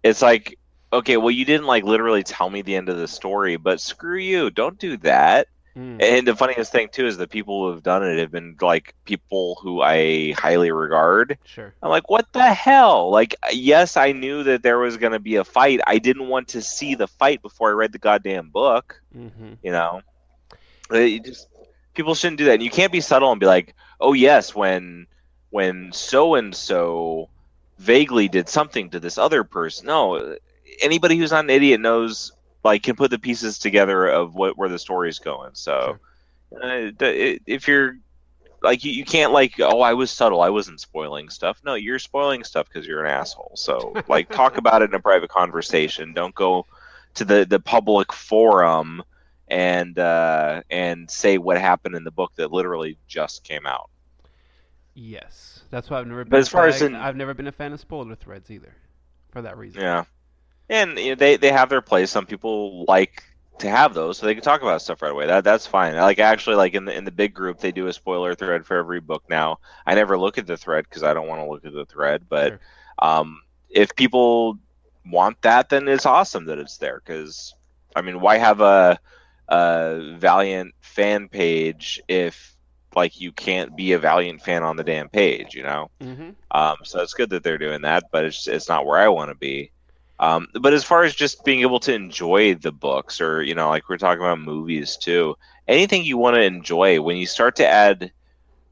Speaker 3: it's like, okay, well you didn't like literally tell me the end of the story, but screw you, don't do that.
Speaker 2: Mm.
Speaker 3: And the funniest thing too is the people who have done it have been like people who I highly regard.
Speaker 2: Sure.
Speaker 3: I'm like, what the hell? Like, yes, I knew that there was going to be a fight. I didn't want to see the fight before I read the goddamn book.
Speaker 2: hmm
Speaker 3: You know, you just people shouldn't do that. And you can't be subtle and be like, oh yes, when when so and so vaguely did something to this other person. No, anybody who's not an idiot knows like can put the pieces together of what where the story's going. So uh, if you're like you, you can't like oh I was subtle I wasn't spoiling stuff. No, you're spoiling stuff because you're an asshole. So like talk about it in a private conversation. Don't go to the the public forum and uh, and say what happened in the book that literally just came out.
Speaker 2: Yes, that's why I've never been.
Speaker 3: But as far as in-
Speaker 2: I've never been a fan of spoiler threads either, for that reason.
Speaker 3: Yeah, and you know, they they have their place. Some people like to have those, so they can talk about stuff right away. That that's fine. Like actually, like in the in the big group, they do a spoiler thread for every book now. I never look at the thread because I don't want to look at the thread. But
Speaker 2: Sure.
Speaker 3: um, if people want that, then it's awesome that it's there. Because I mean, why have a a Valiant fan page if like you can't be a Valiant fan on the damn page? You know.
Speaker 2: hmm
Speaker 3: Um, so it's good that they're doing that, but it's it's not where I want to be. Um, but as far as just being able to enjoy the books, or you know, like we're talking about movies too, anything you want to enjoy, when you start to add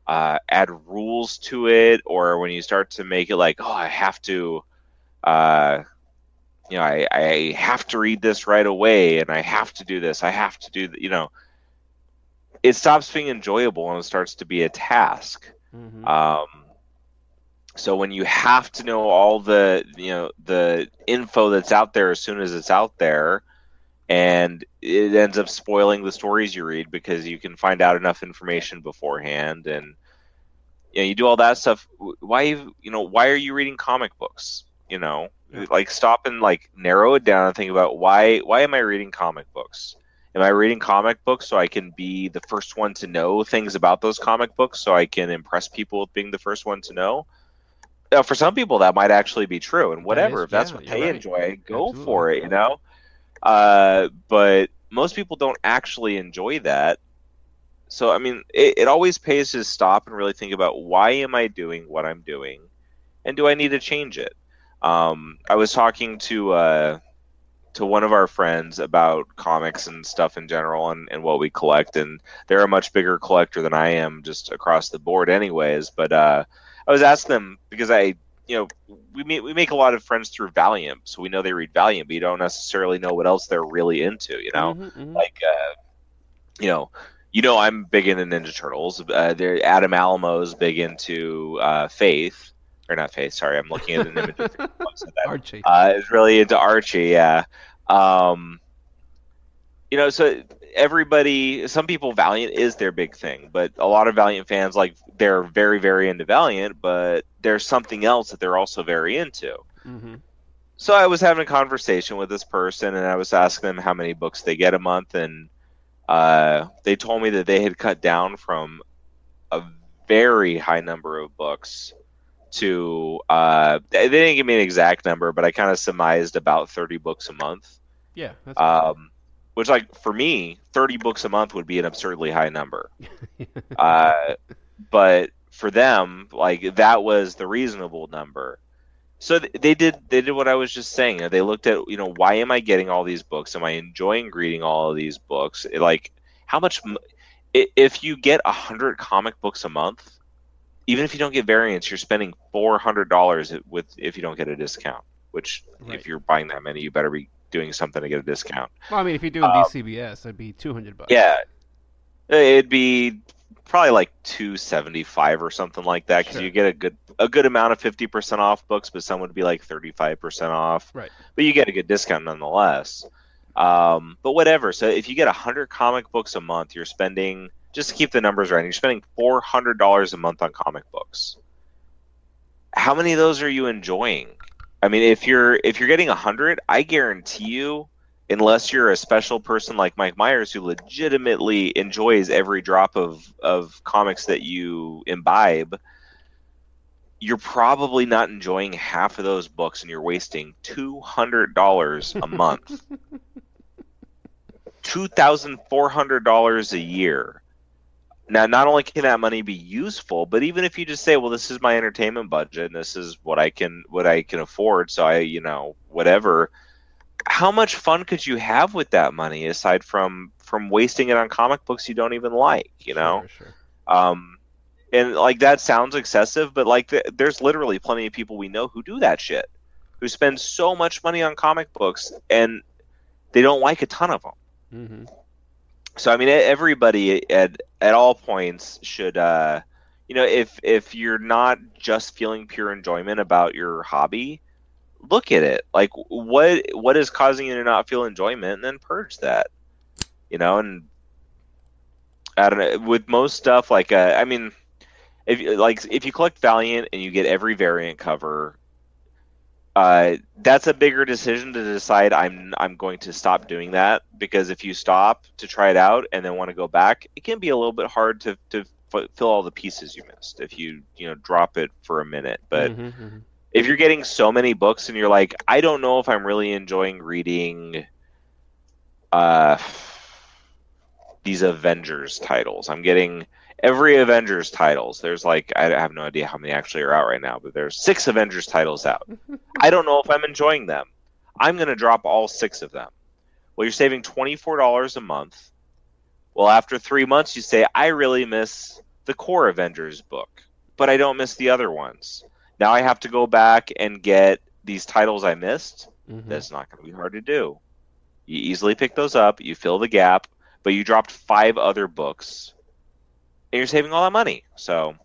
Speaker 3: uh, add rules to it, or when you start to make it like, oh, I have to, uh, you know, I, I have to read this right away, and I have to do this, I have to do, th- you know, it stops being enjoyable and it starts to be a task.
Speaker 2: hmm
Speaker 3: Um, so when you have to know all the you know the info that's out there as soon as it's out there, and it ends up spoiling the stories you read because you can find out enough information beforehand, and you know you do all that stuff. Why you know why are you reading comic books? You know,
Speaker 2: Yeah.
Speaker 3: like stop and like narrow it down and think about why why am I reading comic books? Am I reading comic books so I can be the first one to know things about those comic books so I can impress people with being the first one to know? Now, for some people, that might actually be true, and whatever.
Speaker 2: is-
Speaker 3: if that's
Speaker 2: yeah,
Speaker 3: what they
Speaker 2: right.
Speaker 3: enjoy, go
Speaker 2: Absolutely.
Speaker 3: for it, you know? Uh, but most people don't actually enjoy that. So, I mean, it, it always pays to stop and really think about why am I doing what I'm doing? And do I need to change it? Um, I was talking to uh, to one of our friends about comics and stuff in general and, and what we collect and they're a much bigger collector than I am just across the board anyways but uh, I was asking them because I you know we make, we make a lot of friends through Valiant so we know they read Valiant but you don't necessarily know what else they're really into you know
Speaker 2: Mhm, mhm.
Speaker 3: like uh, you know you know I'm big into Ninja Turtles uh, there Adam Alamo's big into uh, Faith or not Faith sorry I'm looking at an image of that
Speaker 2: Archie.
Speaker 3: uh, is really into Archie. Yeah, um, you know, so everybody, some people, Valiant is their big thing, but a lot of Valiant fans like they're very, very into Valiant, but there's something else that they're also very into.
Speaker 2: hmm
Speaker 3: So I was having a conversation with this person, and I was asking them how many books they get a month, and uh, they told me that they had cut down from a very high number of books to uh, they didn't give me an exact number, but I kind of surmised about thirty books a month.
Speaker 2: Yeah. That's
Speaker 3: Um, which, like for me, thirty books a month would be an absurdly high number. Uh, but for them, like that was the reasonable number. So th- they did they did what I was just saying. They looked at you know why am I getting all these books? Am I enjoying reading all of these books? It, like how much m- if you get a hundred comic books a month, even if you don't get variants, you're spending four hundred dollars with if you don't get a discount. Which
Speaker 2: Right.
Speaker 3: if you're buying that many, you better be doing something to get a discount.
Speaker 2: well, I mean, if you're doing
Speaker 3: um,
Speaker 2: DCBS, it'd be two hundred bucks.
Speaker 3: Yeah, it'd be probably like 275 or something like that because
Speaker 2: Sure.
Speaker 3: you get a good a good amount of 50% off books but some would be like 35% off
Speaker 2: Right.
Speaker 3: but you get a good discount nonetheless um, but whatever so if you get 100 comic books a month you're spending just to keep the numbers right you're spending $400 a month on comic books how many of those are you enjoying i mean if you're if you're getting 100 i guarantee you unless you're a special person like Mike Myers who legitimately enjoys every drop of, of comics that you imbibe, you're probably not enjoying half of those books and you're wasting $200 a month. $2,400 a year. Now, not only can that money be useful, but even if you just say, "Well, this is my entertainment budget, and this is what I can what I can afford," so I, you know, whatever, how much fun could you have with that money aside from from wasting it on comic books you don't even like you know?
Speaker 2: Sure, sure.
Speaker 3: um and like that sounds excessive but like th- there's literally plenty of people we know who do that shit who spend so much money on comic books and they don't like a ton of them
Speaker 2: hmm
Speaker 3: so I mean, everybody at at all points should, uh, you know, if if you're not just feeling pure enjoyment about your hobby, look at it. Like, what what is causing you to not feel enjoyment, and then purge that. You know, and I don't know. With most stuff, like, uh, I mean, if like if you collect Valiant and you get every variant cover. Uh, that's a bigger decision to decide I'm I'm going to stop doing that because if you stop to try it out and then want to go back, it can be a little bit hard to to f- fill all the pieces you missed if you you know drop it for a minute. But
Speaker 2: Mhm, mhm.
Speaker 3: if you're getting so many books and you're like, I don't know if I'm really enjoying reading uh these Avengers titles. I'm getting every Avengers titles. There's like I have no idea how many actually are out right now, but there's six Avengers titles out. I don't know if I'm enjoying them. I'm going to drop all six of them. Well, you're saving $24 a month. Well, after 3 months you say I really miss the core Avengers book, but I don't miss the other ones. Now I have to go back and get these titles I missed.
Speaker 2: Mhm.
Speaker 3: That's not going to be hard to do. You easily pick those up, you fill the gap, but you dropped five other books, and you're saving all that money. So,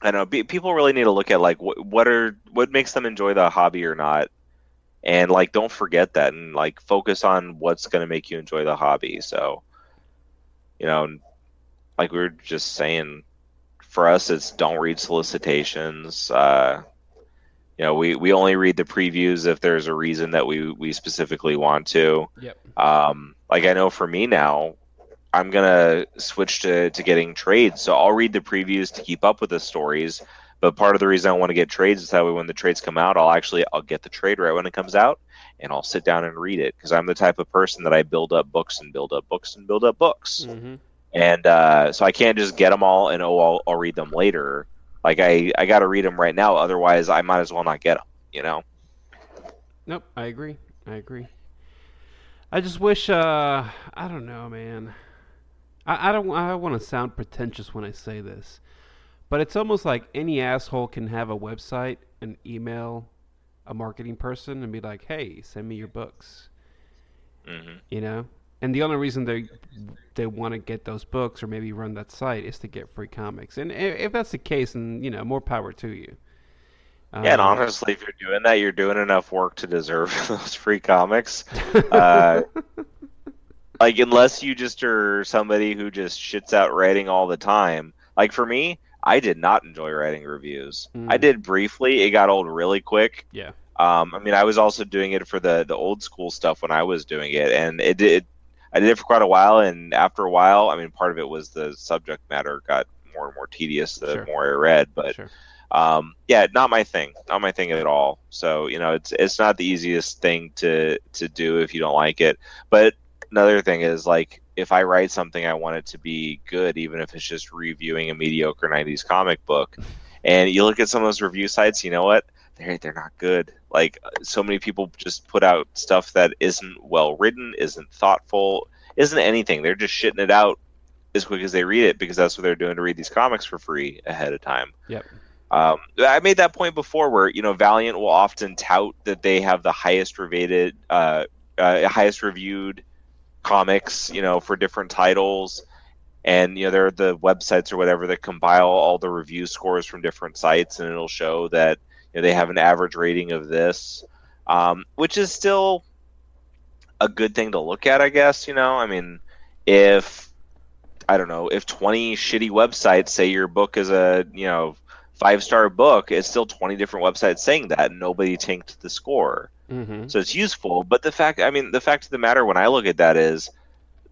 Speaker 3: I don't know. Be, people really need to look at like what, what are what makes them enjoy the hobby or not, and like don't forget that, and like focus on what's going to make you enjoy the hobby. So, you know, like we were just saying, for us, it's don't read solicitations. Uh, you know, we, we only read the previews if there's a reason that we, we specifically want to.
Speaker 2: Yep.
Speaker 3: Um, like I know for me now, I'm gonna switch to, to getting trades. So I'll read the previews to keep up with the stories. But part of the reason I want to get trades is that way when the trades come out, I'll actually I'll get the trade right when it comes out, and I'll sit down and read it because I'm the type of person that I build up books and build up books and build up books
Speaker 2: Mhm.
Speaker 3: and uh, so I can't just get them all and oh I'll, I'll read them later. Like I I got to read them right now, otherwise I might as well not get them. You know?
Speaker 2: Nope, I agree. I agree. I just wish uh I don't know, man. I, I don't I don't want to sound pretentious when I say this. But it's almost like any asshole can have a website and email a marketing person and be like, "Hey, send me your books."
Speaker 3: hmm
Speaker 2: You know? And the only reason they they want to get those books or maybe run that site is to get free comics. And if that's the case, then you know, more power to you.
Speaker 3: Yeah, and
Speaker 2: Um,
Speaker 3: honestly, if you're doing that, you're doing enough work to deserve those free comics. Uh, like unless you just are somebody who just shits out writing all the time. Like for me, I did not enjoy writing reviews.
Speaker 2: Mm.
Speaker 3: I did briefly. It got old really quick.
Speaker 2: yeah.
Speaker 3: Um, I mean, I was also doing it for the the old school stuff when I was doing it, and it did. I did it for quite a while, and after a while, I mean, part of it was the subject matter got more and more tedious the
Speaker 2: Sure.
Speaker 3: more I read. But
Speaker 2: sure.
Speaker 3: um, yeah, not my thing, not my thing at all. So you know, it's it's not the easiest thing to to do if you don't like it. But another thing is like if I write something, I want it to be good, even if it's just reviewing a mediocre '90s comic book. And you look at some of those review sites, you know what? They're they're not good. Like so many people just put out stuff that isn't well written, isn't thoughtful, isn't anything. They're just shitting it out as quick as they read it because that's what they're doing to read these comics for free ahead of time.
Speaker 2: Yep.
Speaker 3: Um, I made that point before, where you know Valiant will often tout that they have the highest rated, uh, uh, highest reviewed comics, you know, for different titles, and you know there are the websites or whatever that compile all the review scores from different sites, and it'll show that you know, they have an average rating of this, um, which is still a good thing to look at, I guess. You know, I mean, if I don't know if twenty shitty websites say your book is a you know five star book, it's still 20 different websites saying that, and nobody tanked the score.
Speaker 2: Mm-hmm.
Speaker 3: So it's useful. But the fact, I mean, the fact of the matter when I look at that is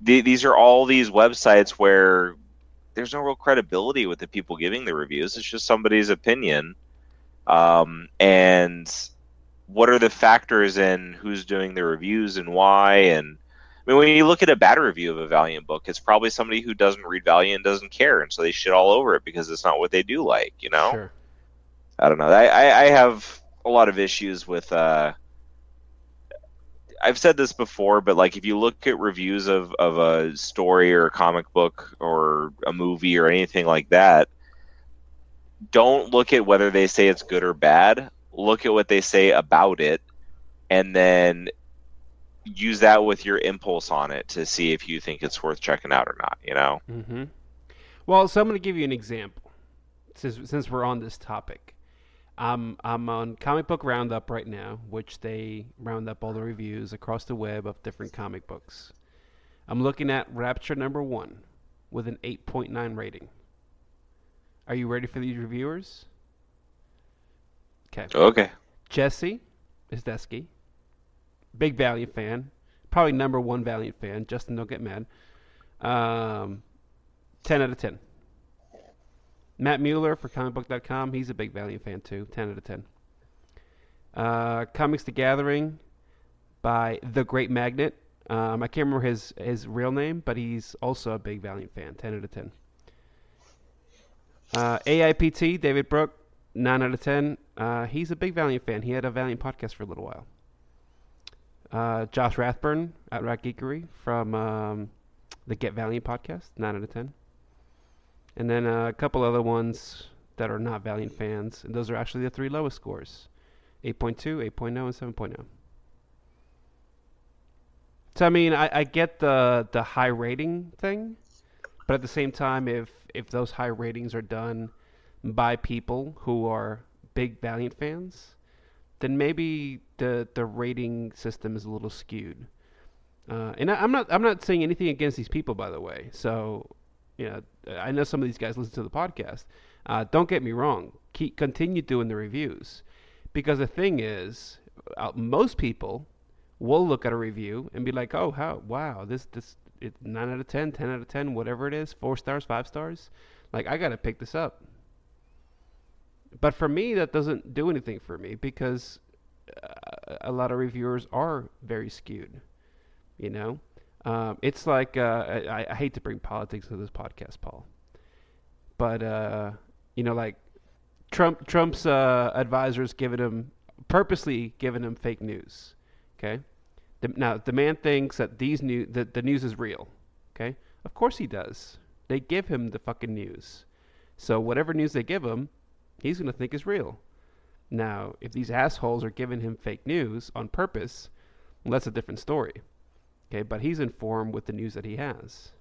Speaker 3: the, these are all these websites where there's no real credibility with the people giving the reviews. It's just somebody's opinion. Um, and what are the factors in who's doing the reviews and why? And I mean, when you look at a bad review of a Valiant book, it's probably somebody who doesn't read Valiant and doesn't care, and so they shit all over it because it's not what they do like. You know,
Speaker 2: Sure.
Speaker 3: I don't know. I, I, I have a lot of issues with. Uh, I've said this before, but like if you look at reviews of, of a story or a comic book or a movie or anything like that, don't look at whether they say it's good or bad. Look at what they say about it, and then use that with your impulse on it to see if you think it's worth checking out or not. You know?
Speaker 2: Mm-hmm. Well, so I'm going to give you an example since since we're on this topic. I'm I'm on Comic Book Roundup right now, which they round up all the reviews across the web of different comic books. I'm looking at Rapture number one with an 8.9 rating. Are you ready for these reviewers? Okay.
Speaker 3: Okay.
Speaker 2: Jesse Isdeski, big Valiant fan, probably number one Valiant fan. Justin, don't get mad. Um, ten out of ten. Matt Mueller for comicbook.com, he's a big Valiant fan too. Ten out of ten. Uh, Comics the Gathering by The Great Magnet. Um, I can't remember his his real name, but he's also a big Valiant fan. Ten out of ten. Uh, AIPT David Brooke, nine out of ten. Uh, he's a big Valiant fan. He had a Valiant podcast for a little while. Uh, Josh Rathburn at Rat Geekery from um, the Get Valiant podcast, nine out of ten. And then uh, a couple other ones that are not Valiant fans, and those are actually the three lowest scores: 8.2, 8.0, and 7.0. So I mean, I, I get the the high rating thing, but at the same time, if if those high ratings are done by people who are big Valiant fans, then maybe the the rating system is a little skewed. Uh, and I, I'm not I'm not saying anything against these people, by the way. So, you know, I know some of these guys listen to the podcast. Uh, don't get me wrong. Keep continue doing the reviews, because the thing is, uh, most people will look at a review and be like, "Oh, how wow, this this it's nine out of 10, 10 out of ten, whatever it is, four stars, five stars. Like I gotta pick this up." But for me, that doesn't do anything for me because a lot of reviewers are very skewed. You know, um, it's like uh, I, I hate to bring politics to this podcast, Paul, but uh, you know, like Trump Trump's uh, advisors giving him purposely giving him fake news. Okay, the, now the man thinks that these new that the news is real. Okay, of course he does. They give him the fucking news, so whatever news they give him, he's gonna think is real. Now, if these assholes are giving him fake news on purpose, well, that's a different story. Okay, but he's informed with the news that he has.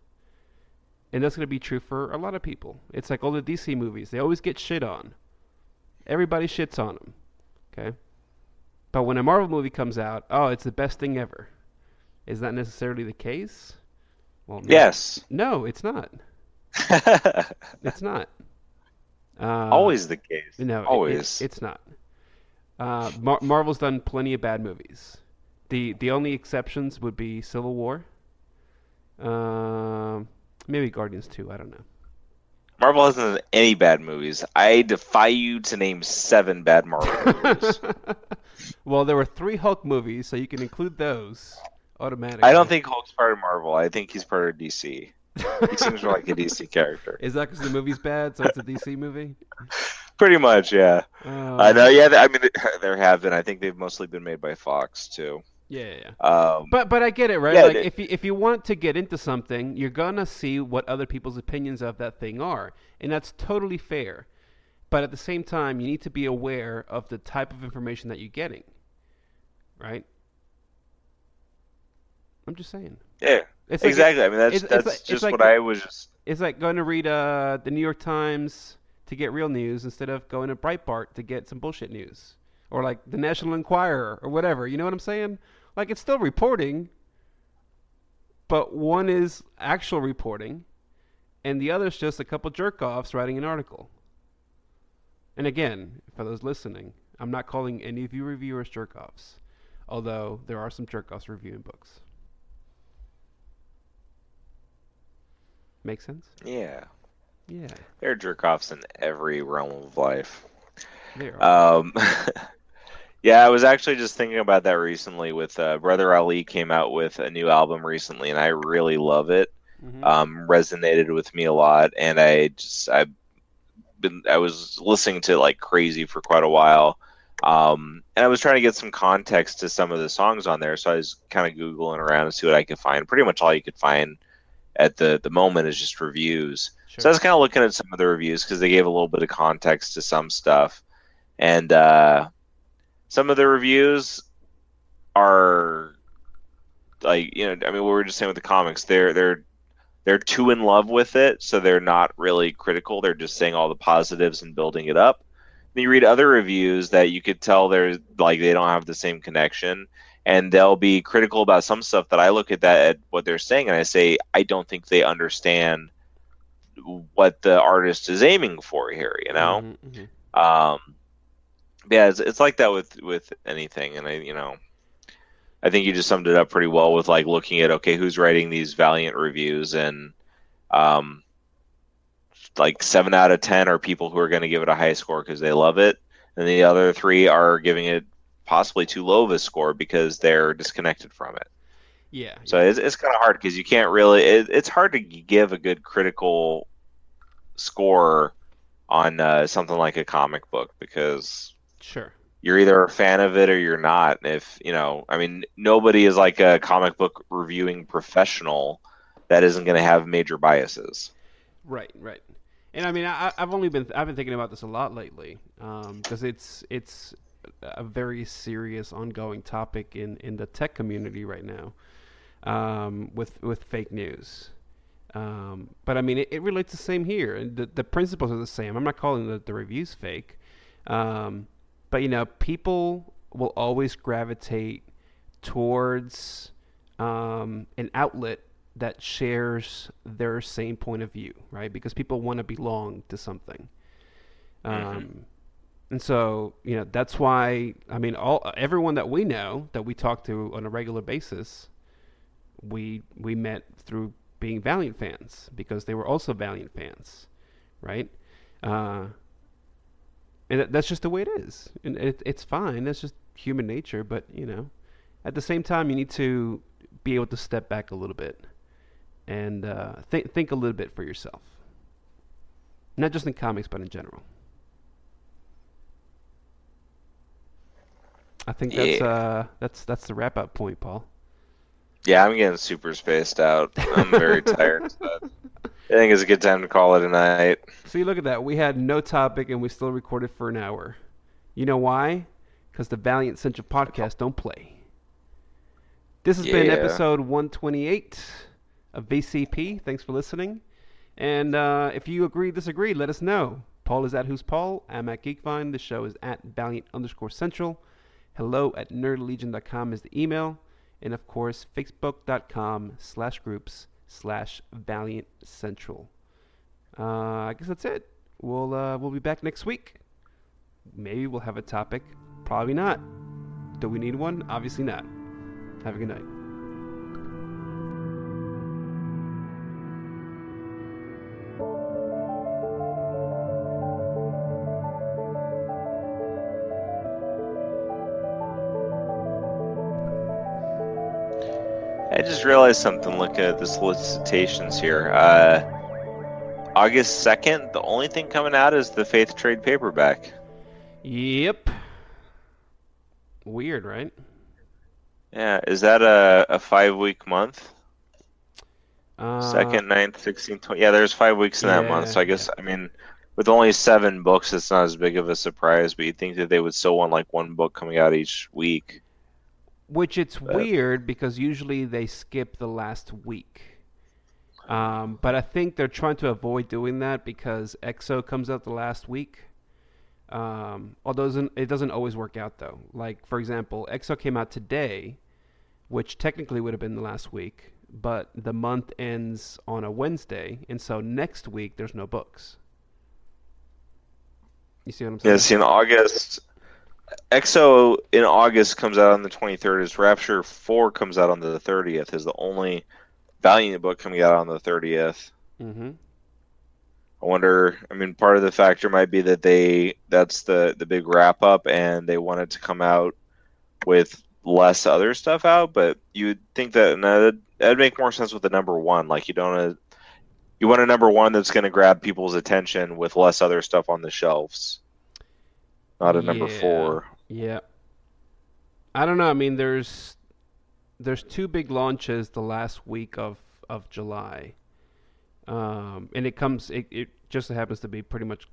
Speaker 2: And that's going to be true for a lot of people. It's like all the DC movies, they always get shit on. Everybody shits on them. Okay? But when a Marvel movie comes out, oh, it's the best thing ever. Is that necessarily the case? Well, no.
Speaker 3: Yes.
Speaker 2: No, it's not. It's not. Uh,
Speaker 3: Always the case.
Speaker 2: no, it- it-
Speaker 3: Always.
Speaker 2: it's not. Uh, Mar- Marvel's done plenty of bad movies. The the only exceptions would be Civil War. Um, maybe Guardians 2, I don't know.
Speaker 3: Marvel hasn't done any bad movies. I defy you to name seven bad Marvel movies.
Speaker 2: well, there were three Hulk movies, so you can include those automatically.
Speaker 3: I don't think Hulk's part of Marvel. I think he's part of DC. He seems more like a DC character.
Speaker 2: Is that because the movie's bad, so it's a DC movie?
Speaker 3: Pretty much, yeah.
Speaker 2: Uh,
Speaker 3: I know. Yeah, I mean, there have been. I think they've mostly been made by Fox too.
Speaker 2: Yeah, yeah.
Speaker 3: Um,
Speaker 2: But but I get it, right?
Speaker 3: Yeah,
Speaker 2: like
Speaker 3: the-
Speaker 2: if you, if you want to get into something, you're gonna see what other people's opinions of that thing are, and that's totally fair. But at the same time, you need to be aware of the type of information that you're getting, right? I'm just saying.
Speaker 3: yeah,
Speaker 2: It's like-
Speaker 3: exactly. I mean, that's
Speaker 2: it's- it's
Speaker 3: that's
Speaker 2: it's
Speaker 3: just
Speaker 2: like
Speaker 3: what I was just
Speaker 2: it's like going to read uh, the New York Times to get real news instead of going to Breitbart to get some bullshit news, or like the National Enquirer or whatever. You know what I'm saying? Like it's still reporting, but one is actual reporting, and the other is just a couple jerk offs writing an article. And again, for those listening, I'm not calling any of you reviewers jerk offs, although there are some jerk offs reviewing books. Make sense?
Speaker 3: Yeah.
Speaker 2: Yeah.
Speaker 3: There are jerk offs in every realm of life.
Speaker 2: There are.
Speaker 3: Um, yeah, I was actually just thinking about that recently. With uh, Brother Ali came out with a new album recently, and I really love it.
Speaker 2: Mhm.
Speaker 3: Um, resonated with me a lot, and I just I've been I was listening to it like crazy for quite a while. Um, and I was trying to get some context to some of the songs on there, so I was kind of googling around to see what I could find. Pretty much all you could find at the the moment is just reviews.
Speaker 2: sure.
Speaker 3: So I was kind of looking at some of the reviews because they gave a little bit of context to some stuff, and uh, some of the reviews are like you know I mean we were just saying with the comics they're they're they're too in love with it so they're not really critical they're just saying all the positives and building it up. Then you read other reviews that you could tell they're like they don't have the same connection and they'll be critical about some stuff that I look at that at what they're saying and I say I don't think they understand what the artist is aiming for here, you know.
Speaker 2: Mhm, mhm.
Speaker 3: Um, yeah, it's, it's like that with with anything, and I, you know, I think you just summed it up pretty well with like looking at okay, who's writing these Valiant reviews, and um, like seven out of ten are people who are going to give it a high score because they love it, and the other three are giving it possibly too low of a score because they're disconnected from it.
Speaker 2: Yeah.
Speaker 3: So it's, it's kind of hard because you can't really. It, it's hard to give a good critical score on uh, something like a comic book because
Speaker 2: Sure.
Speaker 3: you're either a fan of it or you're not. If you know, I mean, nobody is like a comic book reviewing professional that isn't going to have major biases.
Speaker 2: Right, right. And I mean, I, I've only been I've been thinking about this a lot lately because it's it's a very serious, ongoing topic in, in the tech community right now um, with with fake news. Um, but I mean, it, it relates the same here, and the the principles are the same. I'm not calling the, the reviews fake, um, but you know, people will always gravitate towards um, an outlet that shares their same point of view, right? Because people want to belong to something. Um,
Speaker 3: Mhm.
Speaker 2: And so, you know, that's why I mean, all everyone that we know that we talk to on a regular basis, we we met through being Valiant fans because they were also Valiant fans, right? Uh, and that, that's just the way it is, and it, it's fine. That's just human nature. But you know, at the same time, you need to be able to step back a little bit and uh, think think a little bit for yourself, not just in comics, but in general. I think that's
Speaker 3: Yeah.
Speaker 2: uh that's that's the wrap up point, Paul.
Speaker 3: Yeah, I'm getting super spaced out. I'm very tired. I think it's a good time to call it a night.
Speaker 2: So you look at that. We had no topic and we still recorded for an hour. You know why? Because the Valiant Central podcast don't play. This has been episode 128 of VCP. Thanks for listening. And uh, if you agree, disagree, let us know. Paul is at Who's Paul. I'm at Geekvine. The show is at Valiant underscore Central. Hello at nerdlegion.com is the email. And of course, facebook.com slash groups slash Valiant Central. Uh, I guess that's it. We'll uh, we'll be back next week. Maybe we'll have a topic. Probably not. Do we need one? Obviously not. Have a good night.
Speaker 3: Realized something. Look at the solicitations here. Uh, August second. The only thing coming out is the Faith Trade paperback.
Speaker 2: Yep. Weird, right?
Speaker 3: Yeah, is that a, a five week month?
Speaker 2: Uh,
Speaker 3: Second, ninth, sixteenth, twenty. Yeah, there's five weeks in that month. So I guess I mean, with only seven books, it's not as big of a surprise. But you'd think that they would still want like one book coming out each week.
Speaker 2: Which it's
Speaker 3: But-
Speaker 2: weird because usually they skip the last week. Um, but I think they're trying to avoid doing that because X-O comes out the last week. Um, although it doesn't, it doesn't always work out though. Like for example, X-O came out today, which technically would have been the last week, but the month ends on a Wednesday, and so next week there's no books. You see what I'm saying?
Speaker 3: Yes, in August, X-O in August comes out on the 23rd. Is Rapture 4 comes out on the 30th. Is the only Valiant book coming out on the 30th.
Speaker 2: Mm-hmm.
Speaker 3: I wonder. I mean, part of the factor might be that they that's the the big wrap up, and they wanted to come out with less other stuff out. But you'd think that no, that'd, that'd make more sense with the number one. Like you don't. Uh, you want a number one that's going to grab people's attention with less other stuff on the shelves. Not a number
Speaker 2: Yeah.
Speaker 3: four.
Speaker 2: Yeah. I don't know. I mean, there's there's two big launches the last week of of July, um, and it comes. It, it just happens to be pretty much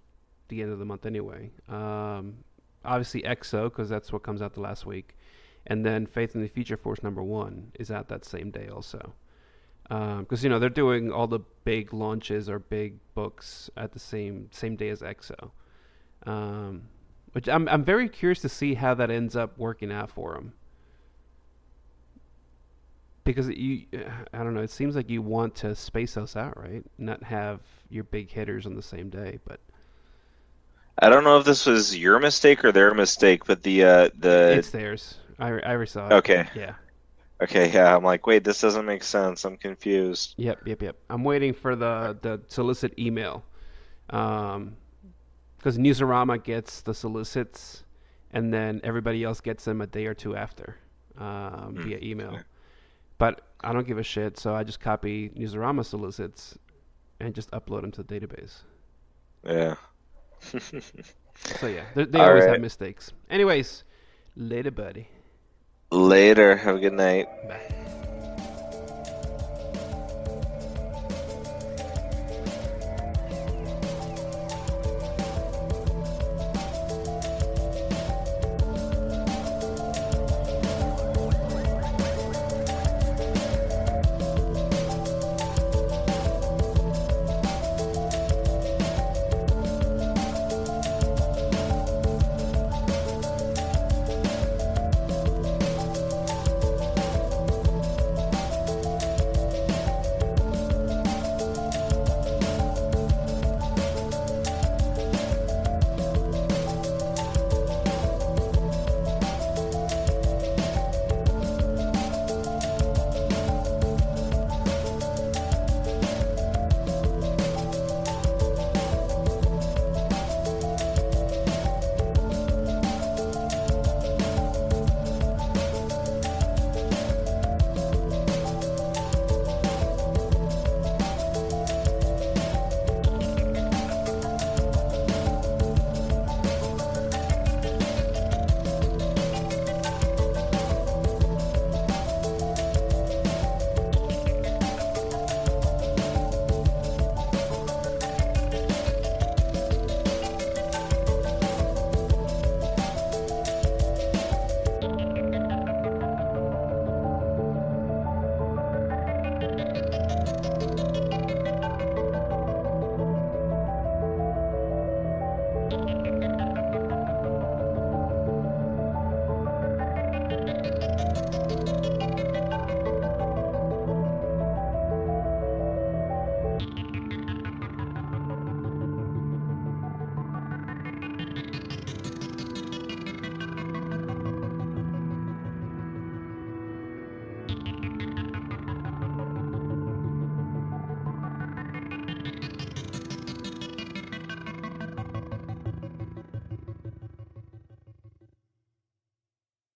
Speaker 2: the end of the month anyway. Um, obviously, X-O because that's what comes out the last week, and then Faith in the Future Force number one is out that same day also. Because you know they're doing all the big launches or big books at the same same day as X-O. Um, which I'm I'm very curious to see how that ends up working out for him. Because you, I don't know. It seems like you want to space those out, right? Not have your big hitters on the same day. But
Speaker 3: I don't know if this was your mistake or their mistake, but the uh, the
Speaker 2: it's theirs. I I saw it.
Speaker 3: okay,
Speaker 2: Yeah.
Speaker 3: okay, yeah. I'm like, wait, this doesn't make sense. I'm confused.
Speaker 2: Yep. Yep. Yep. I'm waiting for the the solicit email. Um, because Newsarama gets the solicits, and then everybody else gets them a day or two after, um,
Speaker 3: Hmm,
Speaker 2: via email. But I don't give a shit, so I just copy Newsarama solicits and just upload them to the database.
Speaker 3: Yeah.
Speaker 2: So yeah, they, they always
Speaker 3: right.
Speaker 2: have mistakes. Anyways, later, buddy.
Speaker 3: Later. Have a good night.
Speaker 2: Bye.